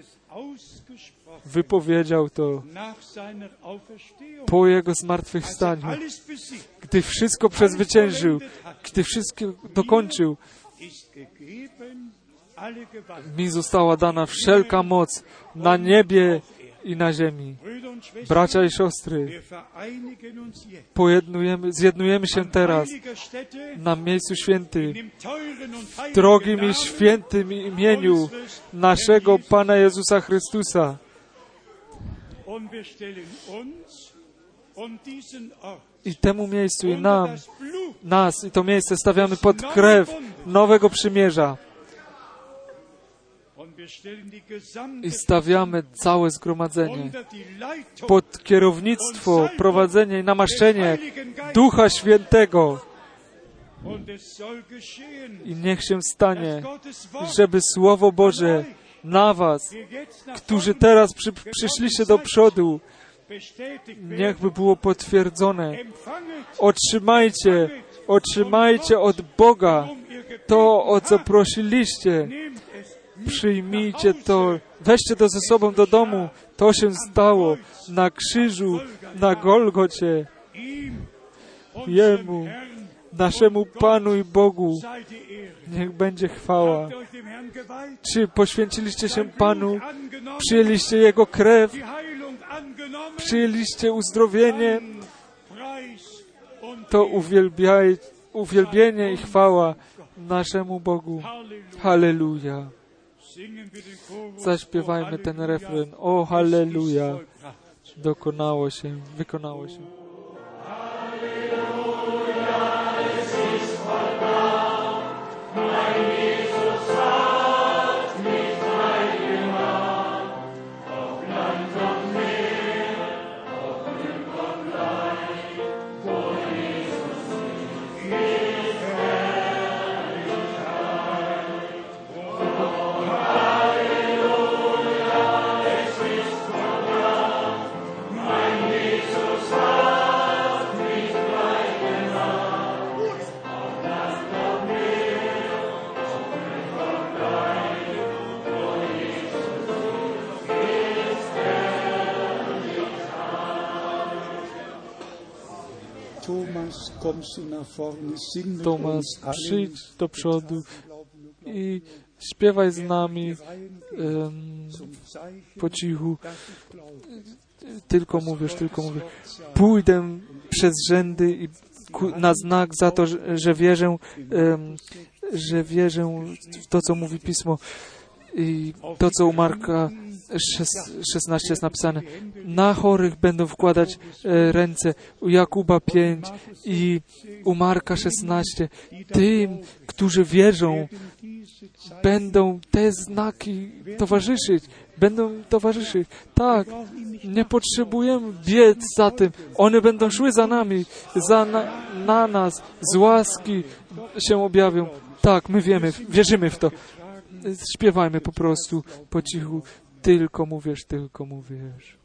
wypowiedział to po Jego er zmartwychwstaniu, besiegt, gdy wszystko przezwyciężył, gdy wszystko dokończył. Mi została dana wszelka moc na niebie i na ziemi. Bracia i siostry, pojednujemy, zjednujemy się teraz na miejscu świętym, heiligen drogim i świętym imieniu naszego Pana Jezusa Chrystusa. I temu miejscu i nam, nas i to miejsce stawiamy pod krew nowego przymierza i stawiamy całe zgromadzenie pod kierownictwo, prowadzenie i namaszczenie. Ducha Świętego. I niech się stanie, żeby Słowo Boże na Was, którzy teraz przy, przyszliście do przodu, niechby było potwierdzone. Otrzymajcie, otrzymajcie od Boga to, o co prosiliście. Przyjmijcie to, weźcie to ze sobą do domu. To się stało na krzyżu, na Golgocie. Jemu, naszemu Panu i Bogu, niech będzie chwała. Czy poświęciliście się Panu? Przyjęliście Jego krew? Przyjęliście uzdrowienie? To uwielbiaj, uwielbienie i chwała naszemu Bogu. Halleluja. Zaśpiewajmy ten refren. O, halleluja. Dokonało się, wykonało się. Tomasz, przyjdź do przodu i śpiewaj z nami Zeichen, po cichu. Tylko mówisz, tylko mówisz. Pójdę przez rzędy i na znak za to, że, że wierzę, em, że wierzę w to, co mówi Pismo. I to, co u Marka 16 jest napisane. Na chorych będą wkładać e, ręce. U Jakuba 5 i u Marka 16. Tym, którzy wierzą, będą te znaki towarzyszyć. Będą towarzyszyć. Tak, nie potrzebujemy biec za tym. One będą szły za nami, za na, na nas, z łaski się objawią. Tak, my wiemy, wierzymy w to. Śpiewajmy po prostu po cichu. Tylko mówisz, tylko mówisz.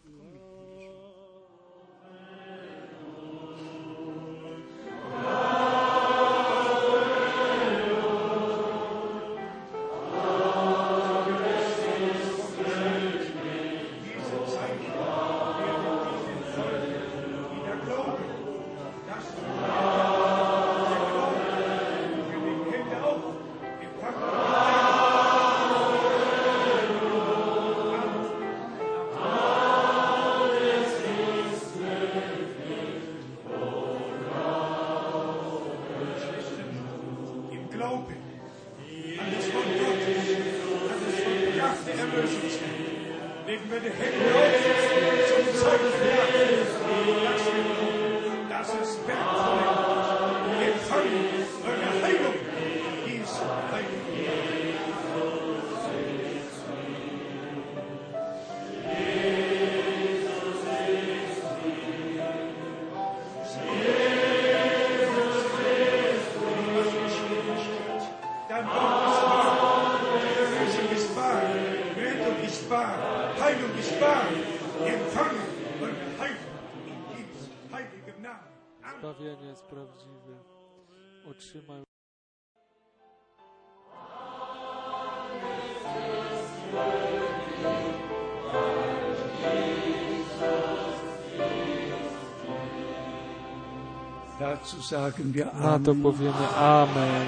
Na to powiemy Amen.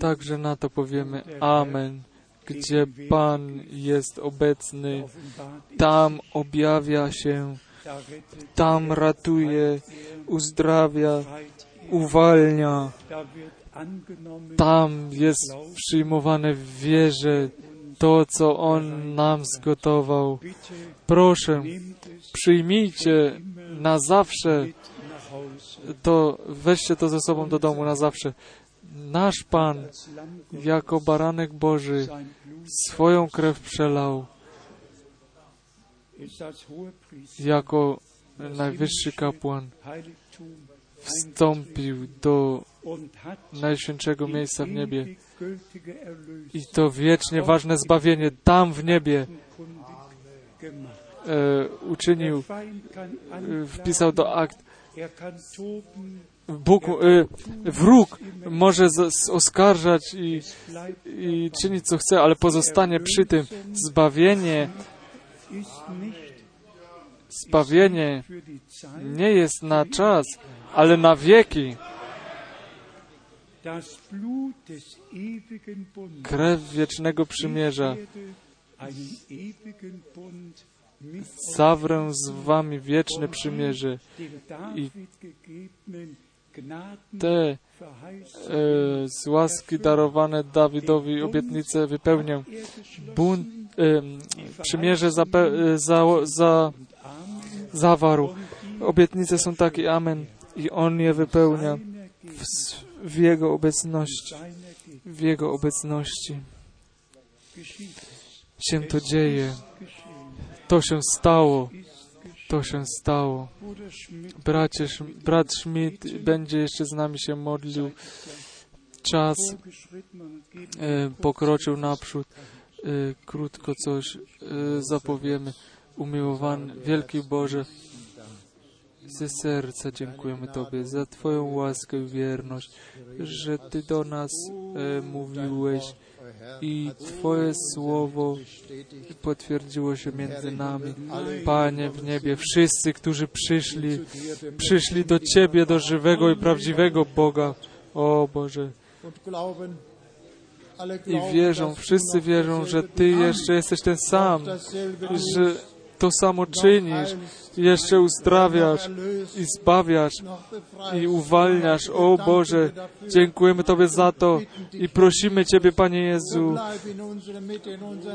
Także na to powiemy Amen. Gdzie Pan jest obecny, tam objawia się, tam ratuje, uzdrawia, uwalnia. Tam jest przyjmowane w wierze to, co On nam zgotował. Proszę, przyjmijcie na zawsze to, weźcie to ze sobą do domu na zawsze. Nasz Pan, jako baranek Boży, swoją krew przelał, jako najwyższy kapłan wstąpił do najświętszego miejsca w niebie. I to wiecznie ważne zbawienie tam w niebie uczynił, Feind kann e, wpisał do akt. Bóg, e, wróg może oskarżać i, i czynić co chce, ale pozostanie przy tym. Zbawienie, zbawienie nie jest na czas, ale na wieki. Krew wiecznego przymierza. Zawrę z wami wieczne przymierze. Gnaden Te e, z łaski darowane Dawidowi obietnice wypełnię. Bunt, e, przymierze zape, e, za, za, zawarł. Obietnice są takie, amen. I On je wypełnia w, w Jego obecności. W Jego obecności się to dzieje. To się stało. To się stało. Bracie, brat Schmidt będzie jeszcze z nami się modlił. Czas e, pokroczył naprzód. E, krótko coś e, zapowiemy. Umiłowany, wielki Boże, ze serca dziękujemy Tobie za Twoją łaskę i wierność, że Ty do nas e, mówiłeś i Twoje słowo potwierdziło się między nami. Panie w niebie, wszyscy, którzy przyszli, przyszli do Ciebie, do żywego i prawdziwego Boga. O Boże. I wierzą, wszyscy wierzą, że Ty jeszcze jesteś ten sam, że to samo czynisz, jeszcze uzdrawiasz i zbawiasz i uwalniasz. O Boże, dziękujemy Tobie za to i prosimy Ciebie, Panie Jezu,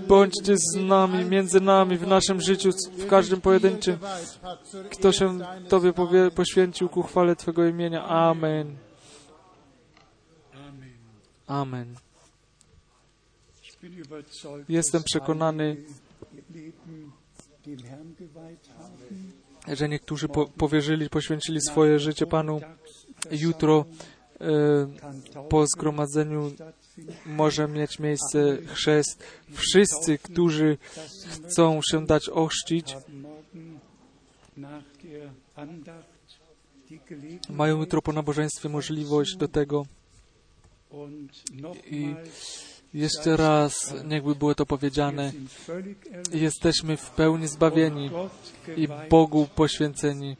bądźcie z nami, między nami, w naszym życiu, w każdym pojedynczym, kto się Tobie powie, poświęcił ku chwale Twego imienia. Amen. Amen. Jestem przekonany, że niektórzy po, powierzyli, poświęcili swoje życie Panu. Jutro e, po zgromadzeniu może mieć miejsce chrzest. Wszyscy, którzy chcą się dać ochrzcić, mają jutro po nabożeństwie możliwość do tego. I jeszcze raz, niechby było to powiedziane, jesteśmy w pełni zbawieni i Bogu poświęceni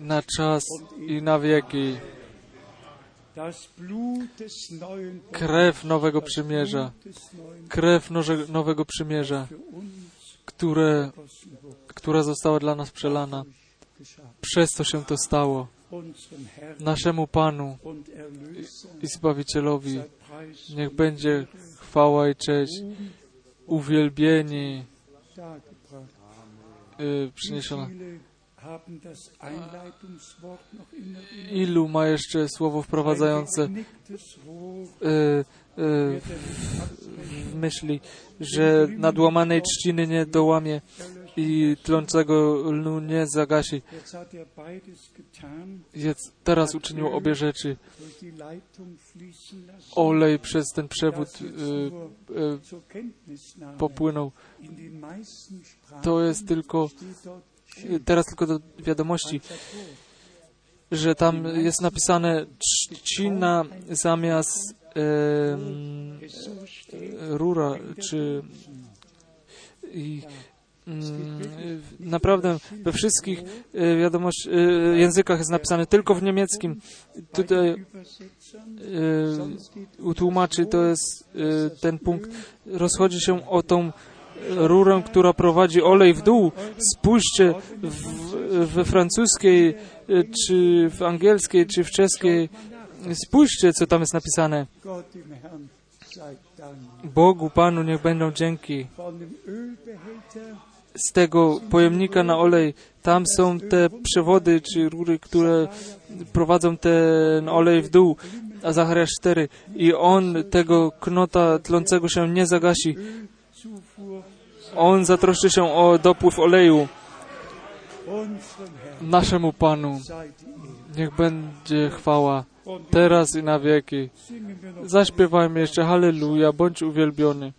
na czas i na wieki. Krew nowego przymierza, krew nowego przymierza, które, która została dla nas przelana. Przez to się to stało. Naszemu Panu i Zbawicielowi niech będzie chwała i cześć, uwielbieni, y, przyniesiona. Ilu ma jeszcze słowo wprowadzające y, y, w myśli, że nadłamanej trzciny nie dołamie i tlącego lnu nie zagasi. Er teraz uczynił obie rzeczy. Olej przez ten przewód zur Kenntnisnahme. popłynął. To jest tylko, y, teraz tylko do wiadomości, że tam jest napisane trzcina zamiast steht, rura, czy i naprawdę we wszystkich wiadomość, e, językach jest napisane tylko w niemieckim. Tutaj Übersetzern, e, u tłumaczy to jest ten punkt. Rozchodzi się o tą rurę, która prowadzi olej w dół. Spójrzcie w, we francuskiej, czy w angielskiej, czy w czeskiej. Spójrzcie, co tam jest napisane. Bogu, Panu, niech będą dzięki. Z tego pojemnika na olej, tam są te przewody czy rury, które prowadzą ten olej w dół, a Zachariasz 4 i on tego knota tlącego się nie zagasi. On zatroszczy się o dopływ oleju naszemu Panu. Niech będzie chwała teraz i na wieki. Zaśpiewajmy jeszcze Halleluja, bądź uwielbiony.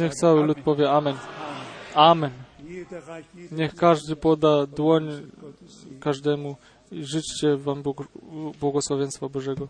Niech cały lud powie Amen. Amen. Niech każdy poda dłoń każdemu i życzcie Wam błogosławieństwa Bożego.